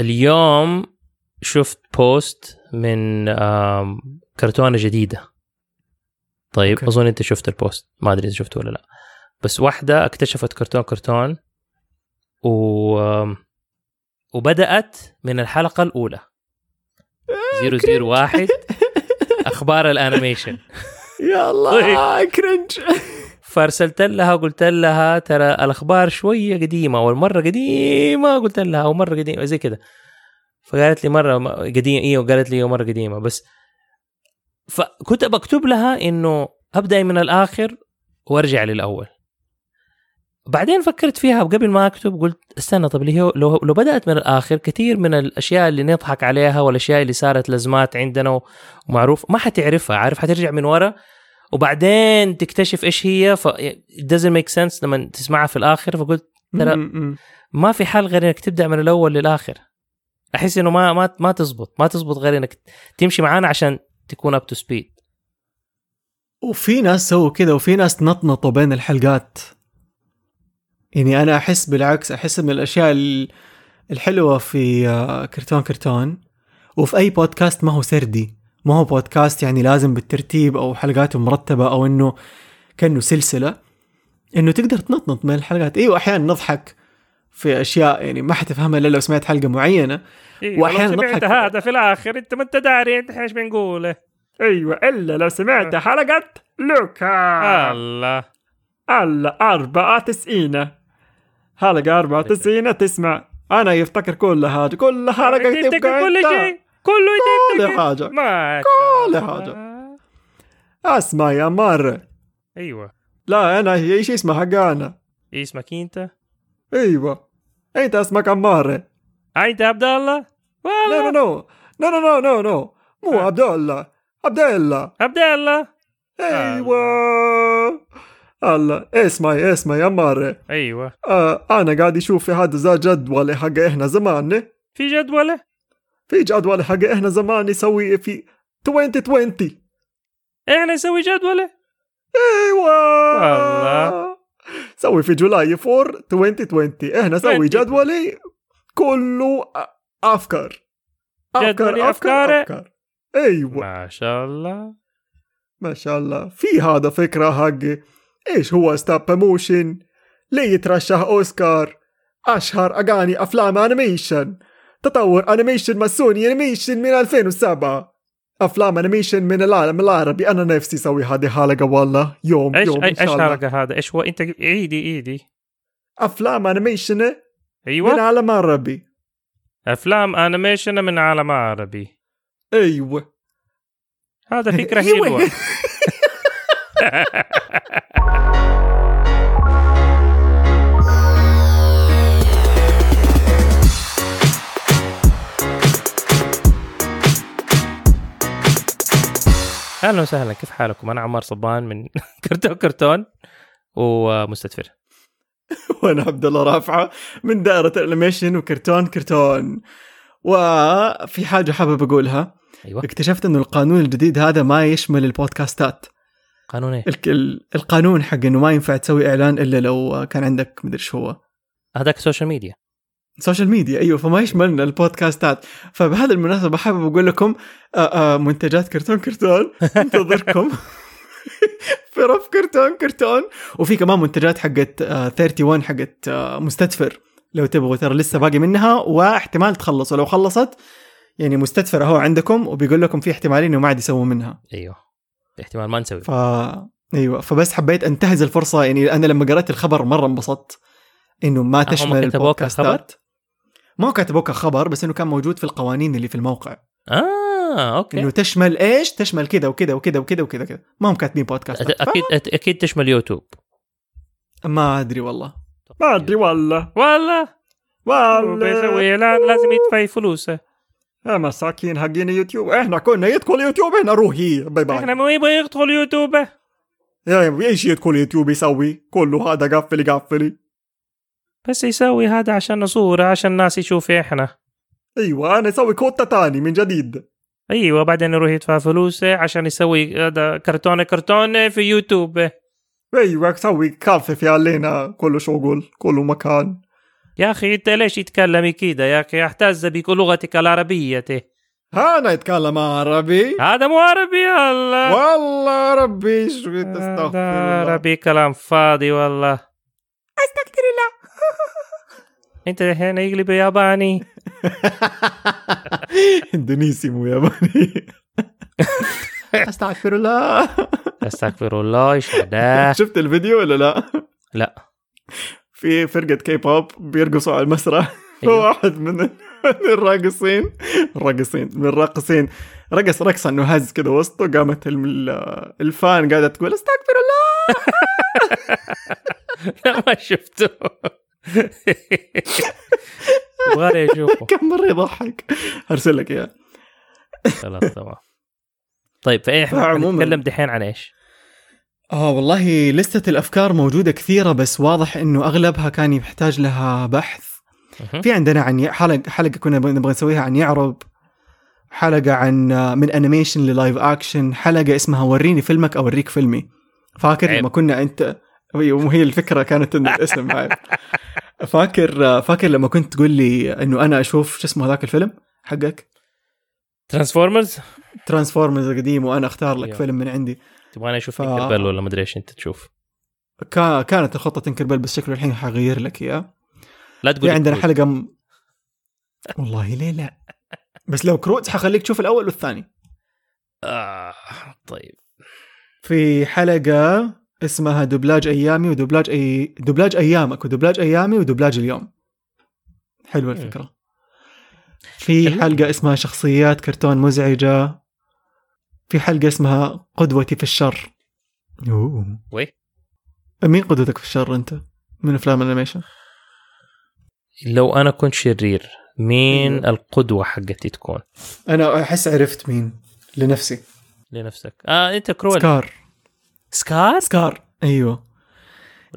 اليوم شفت post من كرتونة جديدة. طيب أوكي. أظن أنت شفت ال post ما أدري إذا شفته ولا لا. بس واحدة اكتشفت كرتون كرتون و وبدأت من الحلقة الأولى. 001 أخبار ال animation. يا الله cringe فارسلت لها وقلت لها ترى الأخبار شوية قديمة أول مرة قديمة قلت لها أو مرة قديمة زي كذا فقالت لي مرة قديمة إيوه قالت لي مرة قديمة بس. فكنت بكتب لها إنه أبدأ من الآخر وأرجع للأول. بعدين فكرت فيها قبل ما أكتب قلت استنى طب لو لو بدأت من الآخر كثير من الأشياء اللي نضحك عليها والأشياء اللي صارت لازمات عندنا ومعروف ما حتعرفها عارف؟ حترجع من ورا وبعدين تكتشف إيش هي ف it doesn't make sense لما تسمعها في الآخر فقلت ترى. ما في حل غير إنك تبدأ من الأول للآخر. أحس إنه ما ما ما تزبط ما تزبط غير إنك تمشي معانا عشان تكون up to speed وفي ناس سووا كذا وفي ناس نطنطوا بين الحلقات. يعني أنا أحس بالعكس أحس من الأشياء ال- الحلوة في آه، كرتون كرتون وفي أي بودكاست ما هو سردي. ما هو بودكاست يعني لازم بالترتيب أو حلقاته مرتبة أو إنه كأنه سلسلة. إنه تقدر تنطنط بين الحلقات. إيوه أحيانا نضحك في أشياء يعني ما حتفهمها إلا لو سمعت حلقة معينة. إيه سمعت نضحك. هذا في الآخر أنت ما أنت داري أنت إيش بنقوله؟ إيوه إلا لو سمعت حلقة لوكا. الله. الله أربعة تسعين حلقة أربعة تسعين تسمع. أنا يفتكر كل حاجة كل حلقة تفتكر تبقى كل شيء؟ كله كل ما كل. الله. أسمع يا مرة أيوه. لا أنا هي إيش اسمها؟ حق إيه اسمك أنت؟ أيوة. أنت اسمك عمارة آه، أنت عبد الله؟ لا لا نو نو نو نو نو مو آه. عبد الله عبد الله عبد الله. أيوة الله. اسمعي اسمعي يا مرة أيوه. آه أنا قاعد أشوف في هذا ذا جدول حق إحنا زمان. في جدولة؟ في جدول حق إحنا زمان نسوي في 2020 إحنا نسوي جدوله؟ أيوه. والله. سوي في July 4 2020 إحنا سوي 20. جدولي كله أفكار. أفكار أفكار. أفكار. أيوه. ما شاء الله. ما شاء الله. في هذا فكرة حق إيش هو stop motion ليه يترشح أوسكار؟ أشهر أغاني أفلام animation تطور animation مع سوني انيميشن من 2007 أفلام animation من العالم العربي. أنا نفسي أسوي هذه حلقة والله. يوم إيش يوم إيش حلقة هذا؟ إيش هو؟ انت عيدي عيدي أفلام animation من أيوه عالم عربي. أفلام animation من عالم عربي. أيوه. هذا فكرة. حلوة. أهلا وسهلا. كيف حالكم؟ أنا عمار صبان من كرتون كرتون ومستدفر. وأنا عبد الله رافعة من دائرة الأنيميشن وكرتون كرتون. وفي حاجة حابب أقولها. أيوه. اكتشفت إنه القانون الجديد هذا ما يشمل البودكاستات. قانون ال- القانون حق إنه ما ينفع تسوي إعلان إلا لو كان عندك مدري شو هو. هذاك سوشيال ميديا سوشيال ميديا أيوه فما يشملنا البودكاستات. فبهذه المناسبة حابب أقول لكم آآ آآ منتجات كرتون كرتون انتظركم. في رف كرتون كرتون. وفي كمان منتجات حقت آه، 31 حقت آه، مستدفر. لو تبغوا ترى لسه باقي منها واحتمال تخلص. ولو خلصت يعني مستدفر اهو عندكم وبيقول لكم في احتمالين إنه ما عاد يسووا منها. أيوه احتمال ما نسوي. ف أيوه فبس حبيت انتهز الفرصة. يعني أنا لما قرأت الخبر مرة انبسطت. إنه ما تشمل البودكاستات. ما هو كتبوك خبر بس إنه كان موجود في القوانين اللي في الموقع. آه أوكي. إنه تشمل إيش؟ تشمل كذا وكذا وكذا وكذا وكذا كذا ما هم كاتبين بودكاست. أكيد أكيد تشمل يوتيوب. ما أدري والله. ما أدري والله. والله. والله. لازم يدفع فلوسه. يا مساكين حقين يوتيوب. إحنا كنا يدخل يوتيوب هنا روحي. باي باي إحنا ما يبغى يدخل يوتيوب. يا إيش يدخل يوتيوب يسوي؟ كله هذا قفلي قفلي. بس يسوي هذا عشان صورة عشان الناس يشوف إحنا. أيوه أنا أسوي كوتا تاني من جديد. أيوه بعدين يروح يدفع فلوسه عشان يسوي هذا كرتونة كرتونة في يوتيوب. أيوه أسوي كافي في علينا كله شغل كله مكان. يا أخي أنت ليش تتكلمي كده يا أخي احتز بلغتك العربية. أنا يتكلم عربي. هذا مو عربي الله والله ربي شو تستغفر عربي كلام فاضي والله. أستغفر الله. انت الحين يقلب ياباني اندونيسي مو ياباني استغفر الله استغفر الله إيش هذا شفت الفيديو ولا لا؟ لا في فرقة كي بوب بيرقصوا على المسرح أيوه. واحد من الراقصين الراقصين من الراقصين رقص رقصة انه هز كذا وسطه قامت الفان قاعدة تقول استغفر الله لا ما شفته يبغالي اشوفه كم مرة يضحك؟ أرسل لك إياه. خلاص تمام. طيب فاحنا فعموماً- نتكلم دحين عن إيش؟ آه والله لستة الأفكار موجودة كثيرة بس واضح إنه أغلبها كان يحتاج لها بحث. في عندنا عن حلقة حلقة كنا نبغى نسويها عن يعرب حلقة عن من animation لل live action حلقة اسمها وريني فيلمك أوريك فيلمي. فاكر. لما كنا أنت هي وهي الفكرة كانت ان الاسم عيب. فاكر فاكر لما كنت تقول لي إنه أنا أشوف شو اسمه هذاك الفيلم حقك؟ ترانسفورمرز؟ ترانسفورمرز القديم وأنا أختار لك أيوه. فيلم من عندي. تبغاني أشوف ف- تنكر بل ولا مدري إيش أنت تشوف. كا- كانت الخطة تنكربل بس شكله الحين حغير لك إياه. لا تقول عندنا كروت. حلقة م... والله ليه لا؟ بس لو كروت حخليك تشوف الأول والثاني. آه طيب. في حلقة اسمها دبلاج أيامي ودبلاج أي دبلاج أيامك ودبلاج أيامي ودبلاج اليوم حلوة مم. الفكرة في. حلقة اسمها شخصيات كرتون مزعجة في حلقة اسمها قدوتي في الشر أوه. وي مين قدوتك في الشر أنت؟ من أفلام ال animation؟ لو أنا كنت شرير مين أيوه. القدوة حقتي تكون أنا أحس عرفت مين لنفسي لنفسك آه أنت كرول سكار سكار؟ سكار. أيوه.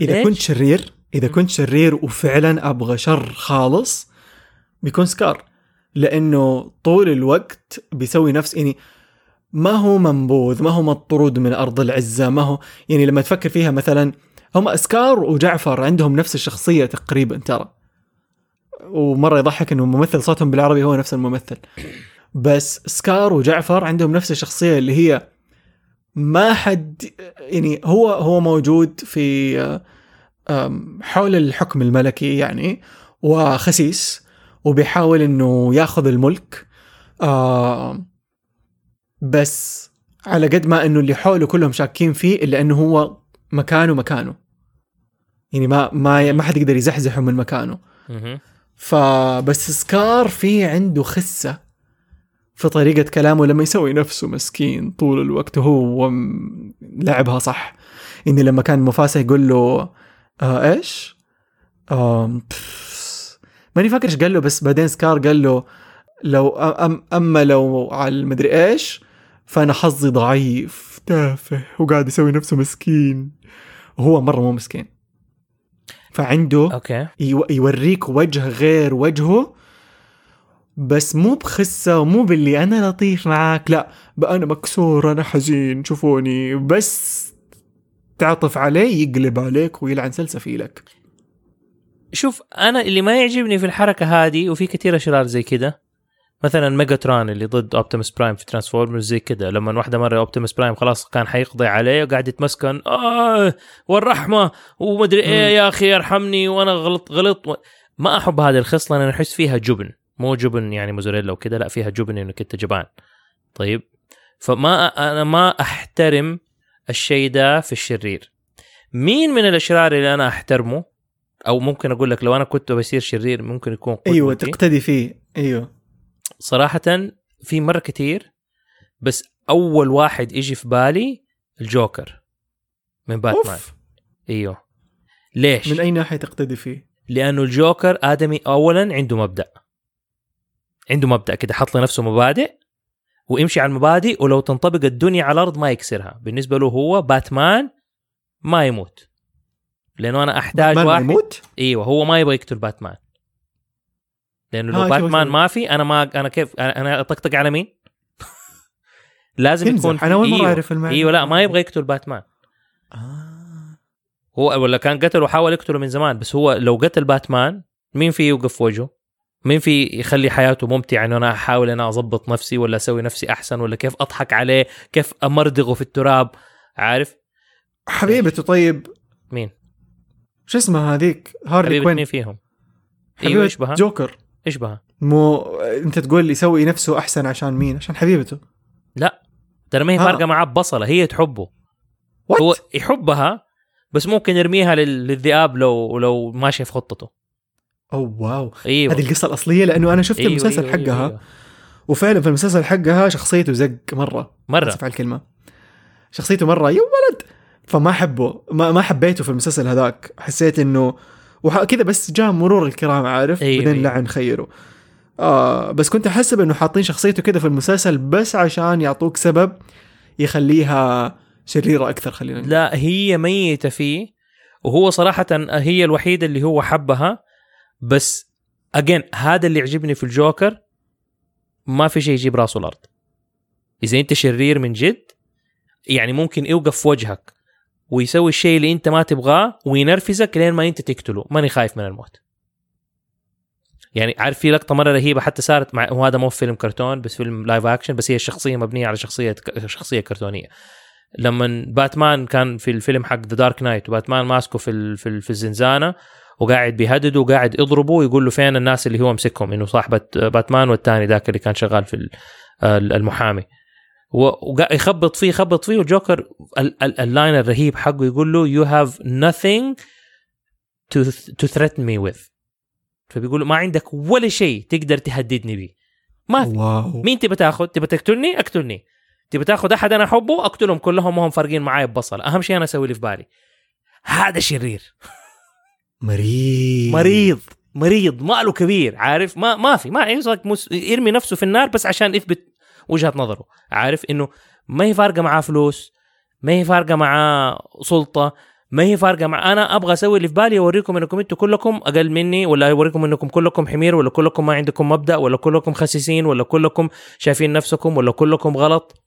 إذا ليش؟ كنت شرير إذا كنت شرير وفعلا أبغى شر خالص بيكون سكار. لأنه طول الوقت بيسوي نفس يعني ما هو منبوذ ما هو مطرود من أرض العزة ما هو يعني لما تفكر فيها مثلا هم سكار وجعفر عندهم نفس الشخصية تقريبا ترى. ومرة يضحك إنه ممثل صوتهم بالعربي هو نفس الممثل. بس سكار وجعفر عندهم نفس الشخصية اللي هي ما حد يعني هو هو موجود في حول الحكم الملكي يعني وخسيس وبيحاول إنه ياخذ الملك. بس على قد ما إنه اللي حوله كلهم شاكين فيه إلا إنه هو مكانه مكانه. يعني ما ما ما حد يقدر يزحزحه من مكانه. فبس سكار في عنده خسة. في طريقة كلامه لما يسوي نفسه مسكين طول الوقت وهو م- لعبها صح. إني لما كان موفاسا يقول له آه إيش؟ بس- ماني فاكر إيش قال له بس بعدين سكار قال له لو أم أما لو على المدري إيش فأنا حظي ضعيف. تافه. وقاعد يسوي نفسه مسكين. وهو مرة مو مسكين. فعنده أوكي. يو- يوريك وجه غير وجهه بس مو بخسة ومو باللي أنا لطيف معاك. لا بقى أنا مكسور أنا حزين شوفوني. بس تعطف عليه يقلب عليك ويلعن سلسفيلك شوف أنا اللي ما يعجبني في الحركة هذه وفي كثير أشرار زي كده مثلا ميجاترون اللي ضد اوبتيموس برايم في ترانسفورمرز زي كده لما واحدة مرة اوبتيموس برايم خلاص كان حيقضي عليه وقاعد يتمسكن. آه والرحمة ومدري إيه يا أخي ارحمني وأنا غلط غلط. ما أحب هذه الخصلة لأن أحس فيها جبن. مو جبن يعني موزاريلا وكده لا فيها جبن انك انت جبان. طيب فما أنا ما أحترم الشيء ده في الشرير. مين من الأشرار اللي أنا أحترمه؟ أو ممكن أقول لك لو أنا كنت بصير شرير ممكن يكون قدوتي. تقتدي فيه. أيوة. صراحة في مرة كتير بس أول واحد يجي في بالي الجوكر من باتمان. أوف! أيوه. ليش؟ من أي ناحية تقتدي فيه؟ لأنه الجوكر آدمي أولا عنده مبدأ. عنده مبدأ كده حط لنفسه مبادئ ويمشي على المبادئ ولو تنطبق الدنيا على الأرض ما يكسرها بالنسبة له هو باتمان ما يموت لأنه أنا أحتاج ما واحد يموت إيوه هو ما يبغى يقتل باتمان لأنه لو شوف باتمان. ما في أنا ما أنا كيف أنا أطقطق على مين؟ لازم. يكون أنا أول مرة إيوه أعرف المعنى إيوه لا ما يبغى يقتل باتمان آه. هو ولا كان قتله وحاول يقتله من زمان بس هو لو قتل باتمان مين في يوقف في وجهه مين في يخلي حياته ممتعة انه أنا أحاول أنا اضبط نفسي ولا أسوي نفسي أحسن ولا كيف أضحك عليه كيف امردغه في التراب عارف؟ حبيبته طيب. مين؟ شو اسمها هذيك؟ هارلي كوين. مين فيهم؟ حبيبة أيوه جوكر. اشبهها مو أنت تقول يسوي نفسه أحسن عشان مين؟ عشان حبيبته. ترى ما هي آه. فارقة معاه ببصلة هي تحبه. What؟ هو يحبها بس ممكن يرميها لل- للذئاب لو لو ماشيه في خطته. أوه واو. أيوه. هذه القصة الأصلية لأنه أنا شفت أيوة، المسلسل أيوة، حقها. أيوة. وفعلا في المسلسل حقها شخصيته زق مرة. مرة. أسف على الكلمة. شخصيته مرة. يا ولد! فما احبه ما, ما حبيته في المسلسل هذاك. حسيت إنه وح- كذا بس جاء مرور الكرام عارف؟ أيوة، بعدين أيوة. لعن خيره. آه بس كنت أحسب إنه حاطين شخصيته كذا في المسلسل بس عشان يعطوك سبب يخليها شريرة أكثر خلينا نقول. لا هي ميتة فيه. وهو صراحة هي الوحيدة اللي هو حبها. بس اجين هذا اللي يعجبني في الجوكر ما في شيء يجيب راسه الأرض. إذا أنت شرير من جد يعني ممكن يوقف في وجهك ويسوي الشيء اللي أنت ما تبغاه وينرفزك لين ما أنت تقتله. ماني خايف من الموت. يعني عارف في لقطة مرة رهيبة حتى صارت مع وهذا مو في فيلم كرتون بس فيلم live action بس هي الشخصية مبنية على شخصية شخصية كرتونية. لما باتمان كان في الفيلم حق The Dark Knight وباتمان ماسكه في في, في الزنزانة وقاعد بيهدده وقاعد يضربه ويقول له فين الناس اللي هو مسكهم إنه صاحبة باتمان والثاني ذاك اللي كان شغال في ال- ال- المحامي ويخبط فيه يخبط فيه والجوكر ال- ال- ال line الرهيب حقه يقول له you have nothing to to threaten me with فبيقول له ما عندك ولا شيء تقدر تهددني به ما في واو مين تبى تاخذ؟ تبى تقتلني؟ اقتلني. تبى تاخذ أحد أنا أحبه؟ أقتلهم كلهم وهم فارقين معاي ببصل، أهم شيء أنا أسوي اللي في بالي. هذا شرير، مريض مريض، مريض، ماله كبير، عارف؟ ما ما في، ما يصك مس... يرمي نفسه في النار بس عشان يثبت وجهة نظره، عارف؟ إنه ما هي فارقة معاه فلوس، ما هي فارقة معاه سلطة، ما هي فارقة مع أنا أبغى أسوي اللي في بالي أوريكم إنكم أنتم كلكم أقل مني ولا أوريكم إنكم كلكم حمير ولا كلكم ما عندكم مبدأ ولا كلكم خسيسين ولا كلكم شايفين نفسكم ولا كلكم غلط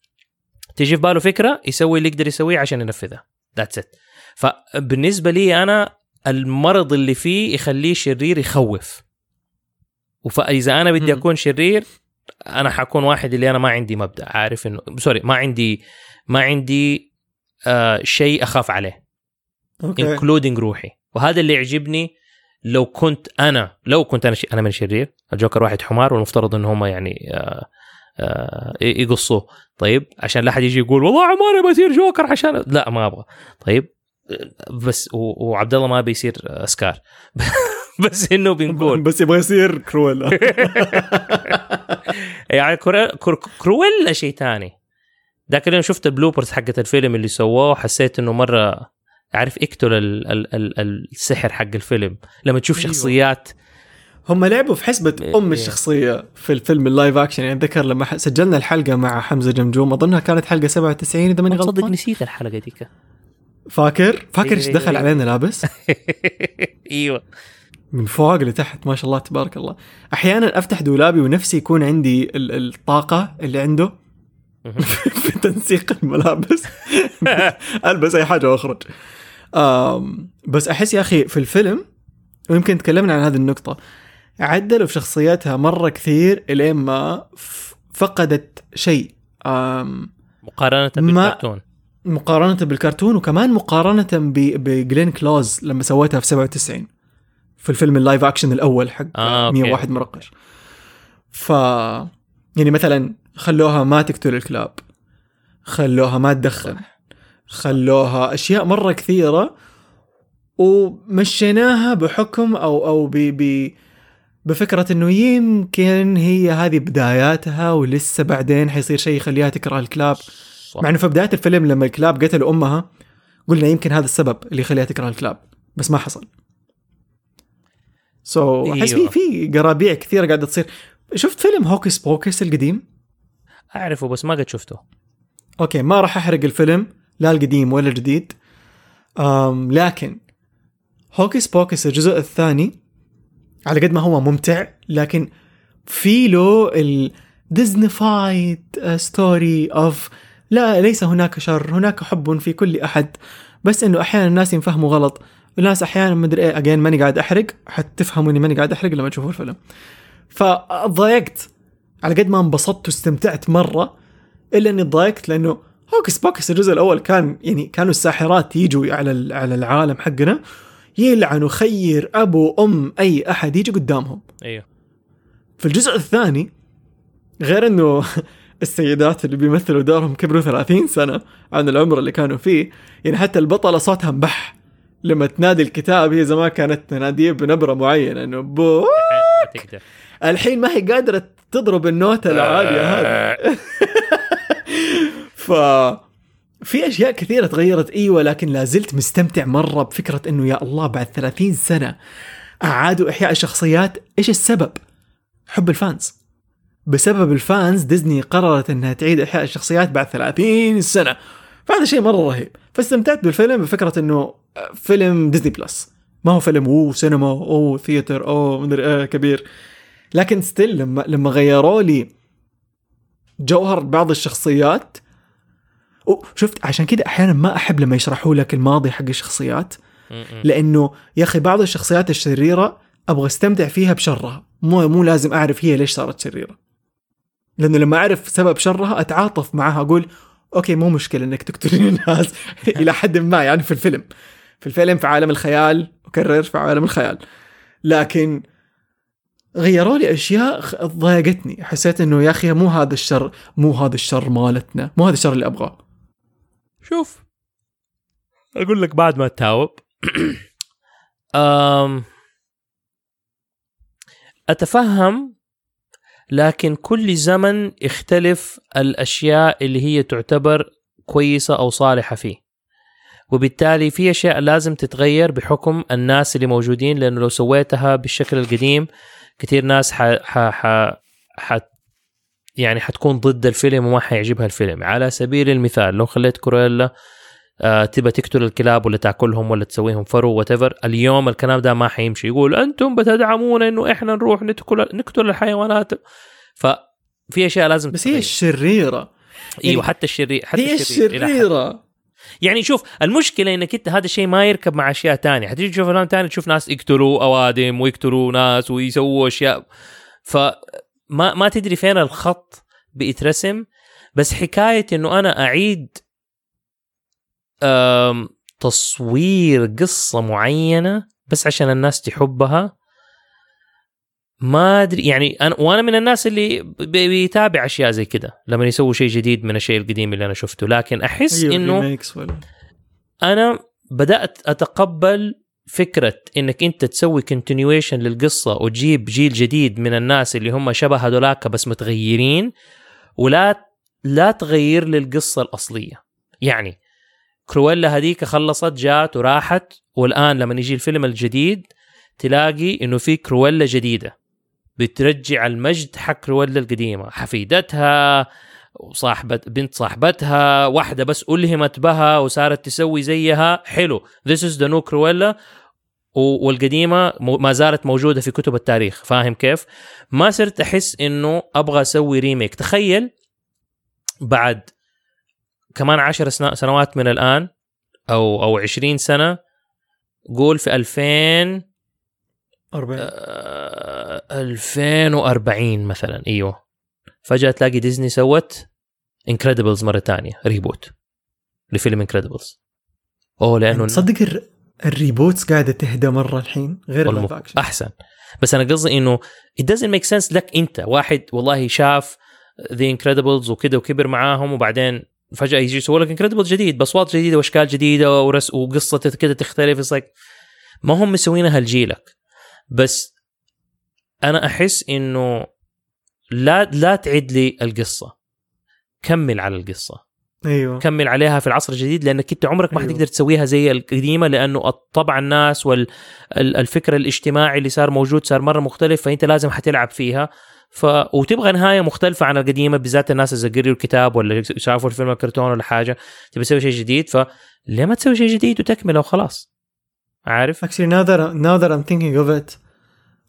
تيجي في باله فكرة يسوي اللي يقدر يسويه عشان ينفذها ذاتس ات فبالنسبة لي أنا المرض اللي فيه يخليه شرير يخوف. فاذا أنا بدي. أكون شرير أنا حكون واحد اللي أنا ما عندي مبدأ عارف إنه sorry ما عندي ما عندي آه شيء أخاف عليه. أوكي. including روحي. وهذا اللي يعجبني لو كنت أنا لو كنت أنا ش... أنا من شرير الجوكر واحد حمار والمفترض إن هم يعني آه آه يقصوه. طيب عشان لا أحد يجي يقول والله عماري بصير جوكر عشان لا ما أبغى. طيب بس. وعبد الله ما بيصير أسكار. بس إنه بنقول. بس يبغى يصير كرويلا يعني كرو... كرو... كرويلا شيء ثاني ذاك اليوم شفت ال bloopers حقت الفيلم اللي سووه وحسيت إنه مرة عارف اقتل ال... ال... ال... السحر حق الفيلم. لما تشوف أيوة. شخصيات. هم لعبوا في حسبة أم. الشخصية في الفيلم ال live action. يعني أتذكر لما سجلنا الحلقة مع حمزة جمجوم أظنها كانت حلقة 97 إذا ماني تصدق غلطان. نسيت الحلقة ديك. فاكر؟ فاكر إيش أيوة، دخل أيوة. علينا لابس؟ إيوه. من فوق لتحت ما شاء الله تبارك الله. أحيانا أفتح دولابي ونفسي يكون عندي ال- الطاقة اللي عنده في تنسيق الملابس. ألبس أي حاجة وأخرج. بس أحس يا أخي في الفيلم ويمكن تكلمنا عن هذه النقطة عدلوا في شخصيتها مرة كثير إلين ما فقدت شيء. مقارنة بالكرتون. مقارنة بالكرتون وكمان مقارنة بجلين كلوز لما سويتها في 97 في الفيلم ال live action الأول حق آه، أوكي. 101 مرقش. ف يعني مثلا خلوها ما تقتل الكلاب خلوها ما تدخن خلوها أشياء مرة كثيرة ومشيناها بحكم أو أو ب ب بفكرة إنه يمكن هي هذه بداياتها ولسه بعدين حيصير شيء يخليها تكره الكلاب. صح. مع إنه في بداية الفيلم لما الكلاب قتلوا أمها قلنا يمكن هذا السبب اللي يخليها تكره الكلاب بس ما حصل. so so, أحس أيوة. في في قرابيع كثيرة قاعدة تصير. شفت فيلم Hocus Pocus القديم؟ أعرفه بس ما قد شفته. أوكي ما راح أحرق الفيلم لا القديم ولا الجديد. أم لكن Hocus Pocus الجزء الثاني على قد ما هو ممتع لكن في له ال Disneyfied story of لا ليس هناك شر هناك حب في كل أحد. بس إنه أحيانا الناس ينفهموا غلط. الناس أحيانا ما ادري إيه again ماني قاعد أحرق. حتفهموا إني ماني قاعد أحرق لما تشوفوا الفيلم. فضايقت. على قد ما انبسطت واستمتعت مرة إلا إني تضايقت لأنه Hocus Pocus الجزء الأول كان يعني كانوا الساحرات يجوا على على العالم حقنا يلعنوا خير أبو أم أي أحد يجي قدامهم. أيوه في الجزء الثاني غير إنه السيدات اللي بيمثلوا دورهم كبروا 30 سنة عن العمر اللي كانوا فيه. يعني حتى البطلة صوتها مبح لما تنادي الكتاب هي زمان كانت تناديه بنبرة معينة إنه بو ما تقدر. الحين ما هي قادرة تضرب النوتة العاليه هذه. ف في أشياء كثيرة تغيرت إيوه لكن لا زلت مستمتع مرة بفكرة إنه يا الله بعد 30 سنة أعادوا إحياء الشخصيات. إيش السبب؟ حب ال fans. بسبب ال fans ديزني قررت إنها تعيد إحياء الشخصيات بعد 30 سنة. فهذا شيء مرة رهيب. فاستمتعت بالفيلم بفكرة إنه فيلم ديزني بلس. ما هو فيلم أو سينما أو theater أو مدري إيه كبير. لكن still لما لما غيروا لي جوهر بعض الشخصيات شفت عشان كده أحيانا ما أحب لما يشرحوا لك الماضي حق الشخصيات. لأنه يا أخي بعض الشخصيات الشريرة أبغى أستمتع فيها بشرها. مو مو لازم أعرف هي ليش صارت شريرة. لأنه لما أعرف سبب شرها أتعاطف معها أقول أوكي مو مشكلة إنك تقتلين الناس. إلى حد ما يعني في الفيلم. في الفيلم في عالم الخيال أكرر في عالم الخيال. لكن غيروا لي أشياء ضايقتني. حسيت إنه يا أخي مو هذا الشر مو هذا الشر مالتنا مو هذا الشر اللي أبغاه. شوف أقول لك بعد ما تتاوب أم أتفهم لكن كل زمن يختلف الأشياء اللي هي تعتبر كويسة أو صالحة فيه. وبالتالي في أشياء لازم تتغير بحكم الناس اللي موجودين لأنه لو سويتها بالشكل القديم كثير ناس ح... ح... ح... ح... يعني حتكون ضد الفيلم وما حيعجبها الفيلم. على سبيل المثال لو خليت كرويلا آه تبى تقتل الكلاب ولا تأكلهم ولا تسويهم فرو وات اليوم الكلام ده ما حيمشي. يقول أنتم بتدعمون إنه إحنا نروح نقتل نقتل الحيوانات. ففي أشياء لازم بس هي. الشريرة. إيوه حتى الشرير حتى هي. الشريرة. يعني شوف المشكلة إنك أنت هذا الشيء ما يركب مع أشياء تانية. حتيجي تشوف أفلام تانية تشوف ناس يقتلوا أوادم ويقتلوا ناس ويسووا أشياء. فما ما تدري فين الخط بيترسم. بس حكاية إنه أنا أعيد تصوير قصة معينة بس عشان الناس تحبها. ما أدري يعني أنا وأنا من الناس اللي بي- بيتابع أشياء زي كده لما يسووا شيء جديد من الشيء القديم اللي أنا شفته. لكن أحس أيوة إنه أنا بدأت أتقبل فكرة إنك أنت تسوي كونتينيويشن للقصة وتجيب جيل جديد من الناس اللي هم شبه هذولاك بس متغيرين ولا لا تغير للقصة الأصلية. يعني كرويلا هذيك خلصت جات وراحت. والآن لما يجي الفيلم الجديد تلاقي إنه في كرويلا جديدة. بترجع المجد حق كرويلا القديمة. حفيدتها وصاحبة بنت صاحبتها واحدة بس ألهمت بها وصارت تسوي زيها. حلو. This is the new Cruella. والقديمة ما زالت موجودة في كتب التاريخ. فاهم كيف؟ ما صرت أحس إنه أبغى أسوي remake تخيل بعد كمان عشر سنوات من الآن أو أو عشرين سنة قول في 2000 40 آه، 2040 مثلا إيوه. فجأة تلاقي ديزني سوت Incredibles مرة تانية reboot لفيلم Incredibles أوه لأنه تصدق الر- ال reboots قاعدة تهدى مرة الحين غير ال live action أحسن. بس أنا قصدي إنه it doesn't make sense لك أنت. واحد والله شاف The Incredibles وكذا وكبر معاهم وبعدين فجأة يجي يسوي لك Incredibles جديد بأصوات جديدة وأشكال جديدة و race وقصة كذا تختلف. Like ما هم مسوينها لجيلك بس أنا أحس إنه لا لا تعيد لي القصة. كمل على القصة. أيوه. كمل عليها في العصر الجديد لأنك أنت عمرك ما أيوه. حتقدر تسويها زي القديمة لأنه طبع الناس والفكر الاجتماعي اللي صار موجود صار مرة مختلف فأنت لازم حتلعب فيها. ف وتبغى نهاية مختلفة عن القديمة بالذات الناس اذا قروا الكتاب ولا شافوا الفيلم الكرتون ولا حاجة تبي تسوي شيء جديد فليه ما تسوي شيء جديد وتكمله وخلاص؟ عارف؟ actually now that now that I'm thinking of it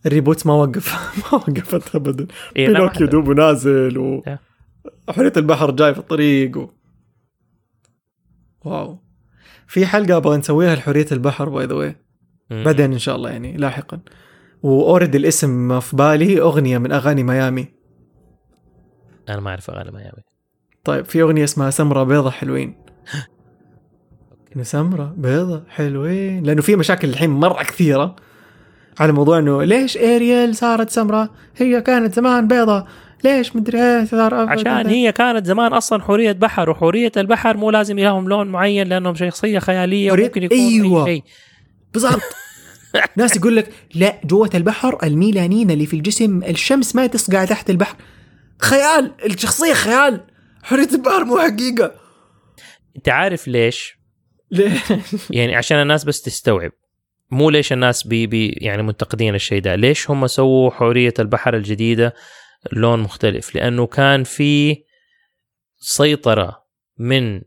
ال reboot ما وقف ما وقفت ابدا. إيه بينوكيو دوبه نازل و Yeah. حورية البحر جاي في الطريق و... wow. في حلقة أبغى نسويها لحورية البحر by the. بعدين إن شاء الله يعني لاحقا. و already الاسم في بالي أغنية من أغاني ميامي. أنا ما أعرف أغاني ميامي. طيب في أغنية اسمها سمرة بيضة حلوين. سمرة بيضة حلوين. لأنه في مشاكل الحين مرة كثيرة على موضوع إنه ليش اريال صارت سمراء هي كانت زمان بيضة. ليش مدري إيه صار عشان هي كانت زمان أصلا حورية بحر وحورية البحر مو لازم لهم لون معين لأنهم شخصية خيالية وممكن يكون أيوة. اي شيء. بالضبط. ناس يقول لك لا جوة البحر الميلانين اللي في الجسم الشمس ما تصقع تحت البحر. خيال الشخصية خيال. حرية البحر مو حقيقة. انت عارف ليش؟ ليه؟ يعني عشان الناس بس تستوعب. مو ليش الناس بي بي يعني منتقدين الشيء ده. ليش هم سووا حورية البحر الجديدة لون مختلف؟ لأنه كان في سيطرة من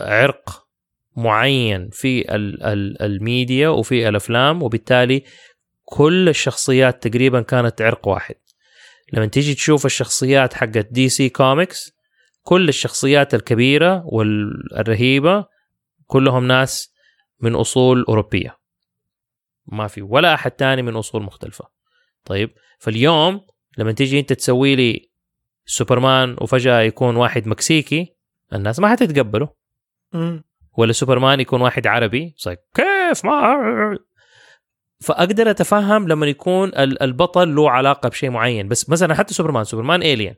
عرق معين في ال ال الميديا وفي الأفلام وبالتالي كل الشخصيات تقريبا كانت عرق واحد. لما تيجي تشوف الشخصيات حقت DC Comics كل الشخصيات الكبيرة والرهيبة كلهم ناس من أصول أوروبية. ما في ولا أحد تاني من أصول مختلفة. طيب فاليوم لما تيجي أنت تسوي لي سوبرمان وفجأة يكون واحد مكسيكي الناس ما حتتقبله. ولا سوبرمان يكون واحد عربي؟ كيف؟ ما فأقدر أتفهم لما يكون ال- البطل له علاقة بشيء معين. بس مثلا حتى سوبرمان سوبرمان alien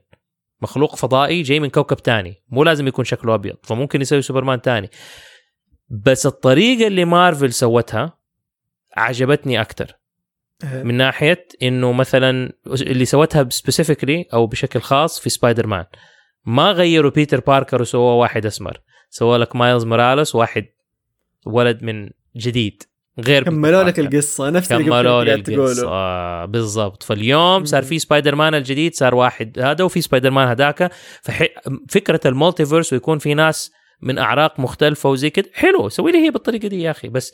مخلوق فضائي جاي من كوكب تاني. مو لازم يكون شكله أبيض فممكن يسوي سوبرمان تاني. بس الطريقة اللي مارفل سوتها عجبتني أكثر آه، من ناحية إنه مثلا اللي سوتها specifically أو بشكل خاص في سبايدر مان ما غيروا بيتر باركر وسووا واحد أسمر. سووا لك مايلز موراليس واحد ولد من جديد غير كملوا لك. القصة نفس اللي كملوا القصة. تقوله. آه بالضبط. فاليوم صار في سبايدر مان الجديد صار واحد هذا وفي سبايدر مان هذاك ففكرة ال multiverse ويكون في ناس من أعراق مختلفة وزي كده حلو سوي لي هي بالطريقة دي يا أخي. بس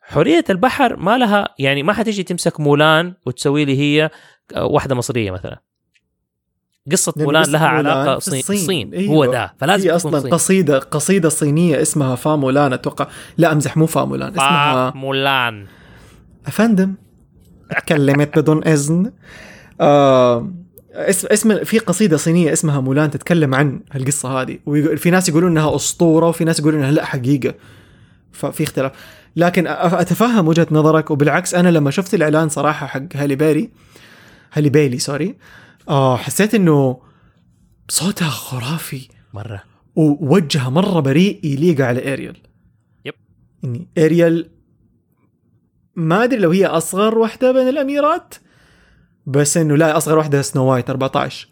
حرية البحر ما لها يعني ما حتيجي تمسك مولان وتسوي لي هي واحدة مصرية مثلا. قصة لأن مولان قصة لها مولان علاقة في صين, الصين. صين. أيوة. هو ده فلازم هي أصلا صين. قصيدة قصيدة صينية اسمها فا مولان أتوقع لا أمزح مو فا مولان اسمها آه مولان أفندم تكلمت بدون إذن آه اسم اسم في قصيدة صينية اسمها مولان تتكلم عن القصة هذه وفي ناس يقولون إنها أسطورة وفي ناس يقولون إنها لأ حقيقة ففي اختلاف لكن أتفهم وجهة نظرك وبالعكس أنا لما شفت الإعلان صراحة حق هالي بيري هالي بيلي sorry آه حسيت إنه صوتها خرافي. مرة. ووجهها مرة بريء يليق على اريال yep. يعني اريال ما أدري لو هي أصغر واحدة بين الأميرات بس إنه لا أصغر واحدة سنو وايت 14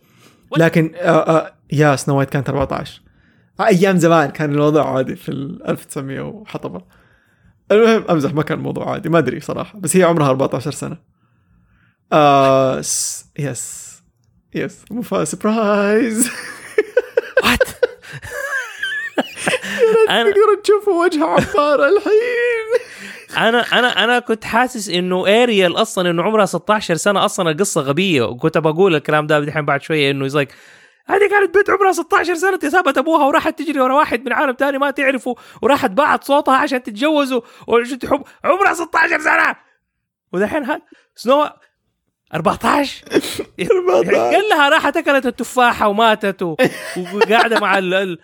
What? لكن آه آه يا سنو وايت كانت 14 آه أيام زمان كان الموضوع عادي في ال 1900 وحطبة. المهم أمزح ما كان الموضوع عادي ما أدري صراحة بس هي عمرها 14 سنة. آه س... yes yes مفا surprise what أنا تقدروا تشوفوا وجه عمار الحين أنا أنا أنا كنت حاسس إنه اريال أصلا إنه عمرها 16 سنة أصلا القصة غبية. وكنت بقول الكلام ده الحين بعد شوية إنه زي هذه كانت بنت عمرها 16 سنة سابت أبوها وراحت تجري ورا واحد من عالم تاني ما تعرفه. وراحت باعت صوتها عشان تتجوزوا وعشان تحب عمرها 16 سنة. ودحين سنو 14 قال لها راحت اكلت التفاحة وماتت و- وقاعدة مع ال...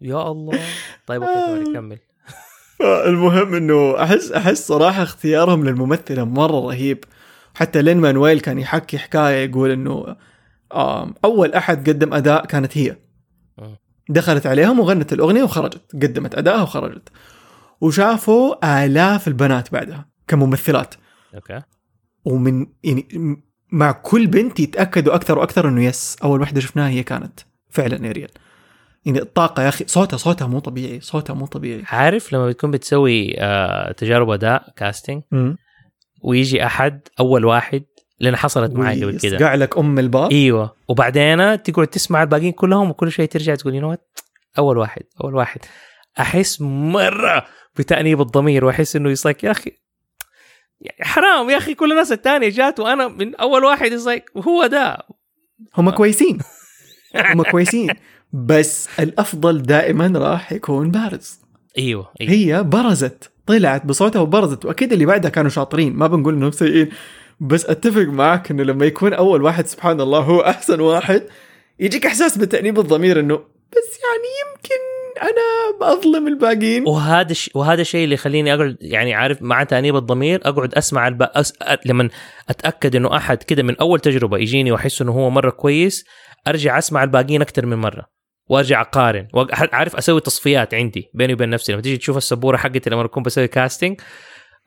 يا الله. طيب okay sorry كمل. المهم إنه احس أحس صراحة اختيارهم للممثلة مرة رهيب. حتى لين مانويل كان يحكي حكاية يقول إنه أول أحد قدم أداء كانت هي. دخلت عليهم وغنت الأغنية وخرجت. قدمت ادائها وخرجت. وشافوا آلاف البنات بعدها كممثلات. okay. ومن يعني مع كل بنت يتأكدوا أكثر وأكثر إنه yes أول واحدة شفناها هي كانت فعلا اريال يعني الطاقة يا أخي صوتها صوتها مو طبيعي صوتها مو طبيعي. عارف لما بتكون بتسوي آه تجارب أداء casting. ويجي أحد أول واحد لأن حصلت معي قبل كده. يصقع لك أم الباب أيوه. وبعدين تقعد تسمع الباقيين كلهم وكل شوي ترجع تقول يو أول واحد أول واحد. أحس مرة بتأنيب الضمير وأحس إنه يصيك يا أخي يعني حرام يا أخي كل الناس الثانية جات وأنا من أول واحد هو ده. هم كويسين. هم كويسين. بس الأفضل دائما راح يكون بارز. إيوه إيوه. هي برزت. طلعت بصوتها وبرزت. وأكيد اللي بعدها كانوا شاطرين. ما بنقول إنهم سيئين. بس أتفق معك إنه لما يكون أول واحد سبحان الله هو أحسن واحد يجيك إحساس بتانيب الضمير إنه بس يعني يمكن أنا بظلم الباقيين. وهذا الش... وهذا الشيء اللي يخليني اقعد يعني عارف مع تأنيب الضمير أقعد أسمع الب... أس... لما أتأكد إنه أحد كده من أول تجربة يجيني وأحس إنه هو مرة كويس أرجع أسمع الباقيين أكثر من مرة وأرجع أقارن عارف أسوي تصفيات عندي بيني وبين نفسي. لما تيجي تشوف السبورة حقتي لما أكون بسوي casting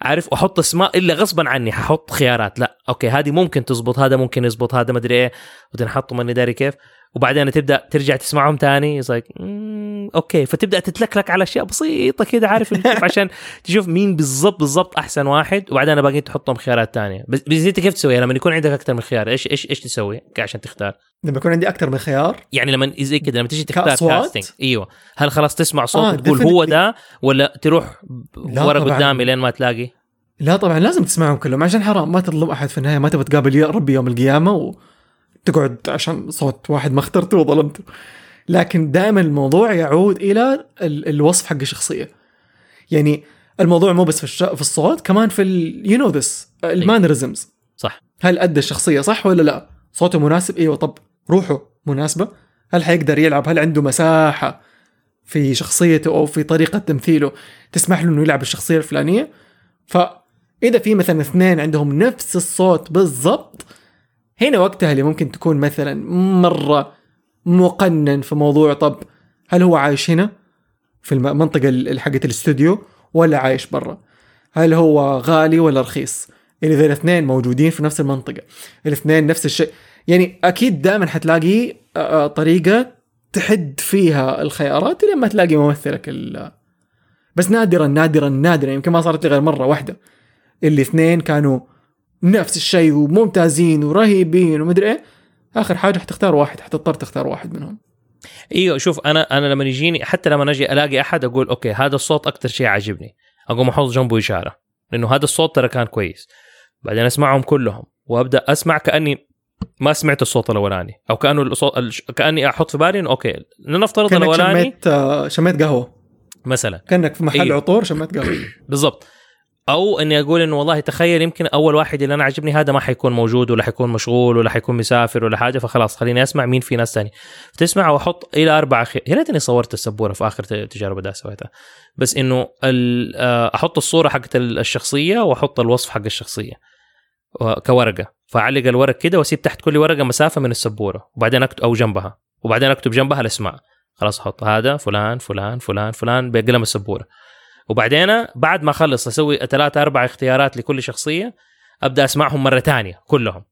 عارف أحط اسماء إلا غصبا عني ححط خيارات. لا okay هذه ممكن تزبط هذا ممكن يزبط هذا ما أدري إيه وتنحطوا ماني داري كيف. وبعدين تبدأ ترجع تسمعهم تاني like okay فتبدأ تتلكلك على أشياء بسيطة كده عارف كيف عشان تشوف مين بالضبط بالضبط أحسن واحد وبعدين باقي تحطهم خيارات تانية. بس بس أنت كيف تسويها لما يكون عندك أكثر من خيار إيش إيش إيش تسوي؟ عشان تختار. لما يكون عندي أكثر من خيار؟ يعني لما زي كده لما تيجي تختار؟ كاستنج إيوه. هل خلاص تسمع صوت آه، تقول هو. ده ولا تروح ورا. قدامي لين ما تلاقي؟ لا طبعا لازم تسمعهم كلهم عشان حرام ما تظلم أحد في النهاية ما تبغى تقابل يا ربي يوم القيامة وتقعد عشان صوت واحد ما اخترته وظلمته. لكن دائما الموضوع يعود إلى ال- الوصف حق الشخصية. يعني الموضوع مو بس في, الش... في الصوت كمان في you know this ال mannerisms صح. هل أدى الشخصية صح ولا لا؟ صوته مناسب؟ أيوه طب روحه مناسبة. هل حيقدر يلعب؟ هل عنده مساحة في شخصيته أو في طريقة تمثيله تسمح له إنه يلعب الشخصية الفلانية؟ فإذا في مثلا اثنين عندهم نفس الصوت بالضبط هنا وقتها اللي ممكن تكون مثلا مرة مقنن في موضوع طب هل هو عايش هنا في المنطقة ال- حقت الاستوديو ولا عايش برا؟ هل هو غالي ولا رخيص؟ يعني إذا الاثنين موجودين في نفس المنطقة الاثنين نفس الشيء. يعني أكيد دائما حتلاقي طريقة تحد فيها الخيارات لما تلاقي ممثلك ال- بس نادرا نادرا نادرا. يمكن ما صارت لي غير مرة واحدة. اللي اثنين كانوا نفس الشيء وممتازين ورهيبين ومدري إيه. آخر حاجة حتختار واحد حتضطر تختار واحد منهم. إيوه شوف أنا أنا لما يجيني حتى لما أجي ألاقي أحد أقول okay هذا الصوت أكثر شيء عاجبني. أقوم أحط جنبه إشارة لأنه هذا الصوت ترى كان كويس. بعدين أسمعهم كلهم وأبدأ أسمع كأني ما سمعت الصوت الأولاني أو كأنه الصوت كأني أحط في بالي إنه okay لنفترض الأولاني شميت آه، شميت قهوة. مثلا. كأنك في محل أيوه. عطور شميت قهوة. بالضبط. أو إني أقول إنه والله تخيل يمكن أول واحد اللي أنا عجبني هذا ما حيكون موجود ولا حيكون مشغول ولا حيكون مسافر ولا حاجة فخلاص خليني أسمع مين في ناس ثاني تسمع وأحط إلى اربعه خي... يا ريتني صورت السبورة في آخر تجارب ده سويتها. بس إنه ال... آه، أحط الصورة حقت ال- الشخصية وأحط الوصف حق الشخصية. كورقة. فأعلق الورق كده وأسيب تحت كل ورقة مسافة من السبورة. وبعدين اكتب أو جنبها. وبعدين أكتب جنبها الأسماء. خلاص أحط هذا فلان فلان فلان فلان بقلم السبورة. وبعدين بعد ما اخلص أسوي ثلاثة أربع اختيارات لكل شخصية ابدا اسمعهم مرة تانية كلهم.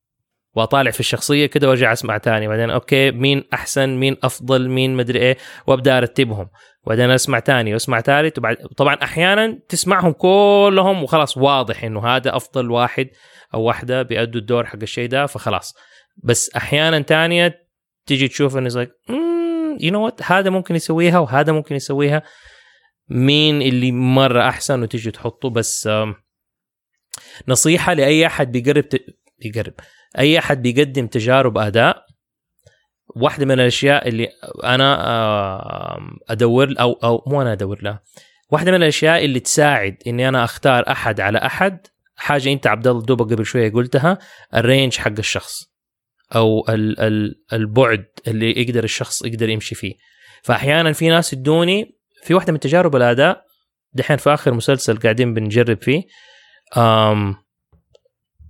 واطالع في الشخصية كده وارجع اسمع تاني بعدين okay مين احسن مين افضل مين مدري إيه وابدا ارتبهم. وبعدين اسمع تاني واسمع ثالث. وبعد طبعا أحيانا تسمعهم كلهم وخلاص واضح انه هذا افضل واحد أو واحدة بيأدوا الدور حق الشيء ده فخلاص. بس أحيانا تانية تيجي تشوف إنه you know what هذا ممكن يسويها وهذا ممكن يسويها. مين اللي مرة أحسن وتيجي تحطه بس نصيحة لأي أحد بيقرب ت... بيقرب. أي أحد بيقدم تجارب أداء واحدة من الأشياء اللي أنا أدور أو أو مو أنا أدور لها واحدة من الأشياء اللي تساعد إني أنا أختار أحد على أحد حاجة أنت عبد الله دوبك قبل شوية قلتها الرينج حق الشخص أو ال ال البعد اللي يقدر الشخص يقدر يمشي فيه. فأحيانا في ناس يدوني في واحدة من تجارب الأداء دحين في آخر مسلسل قاعدين بنجرب فيه أم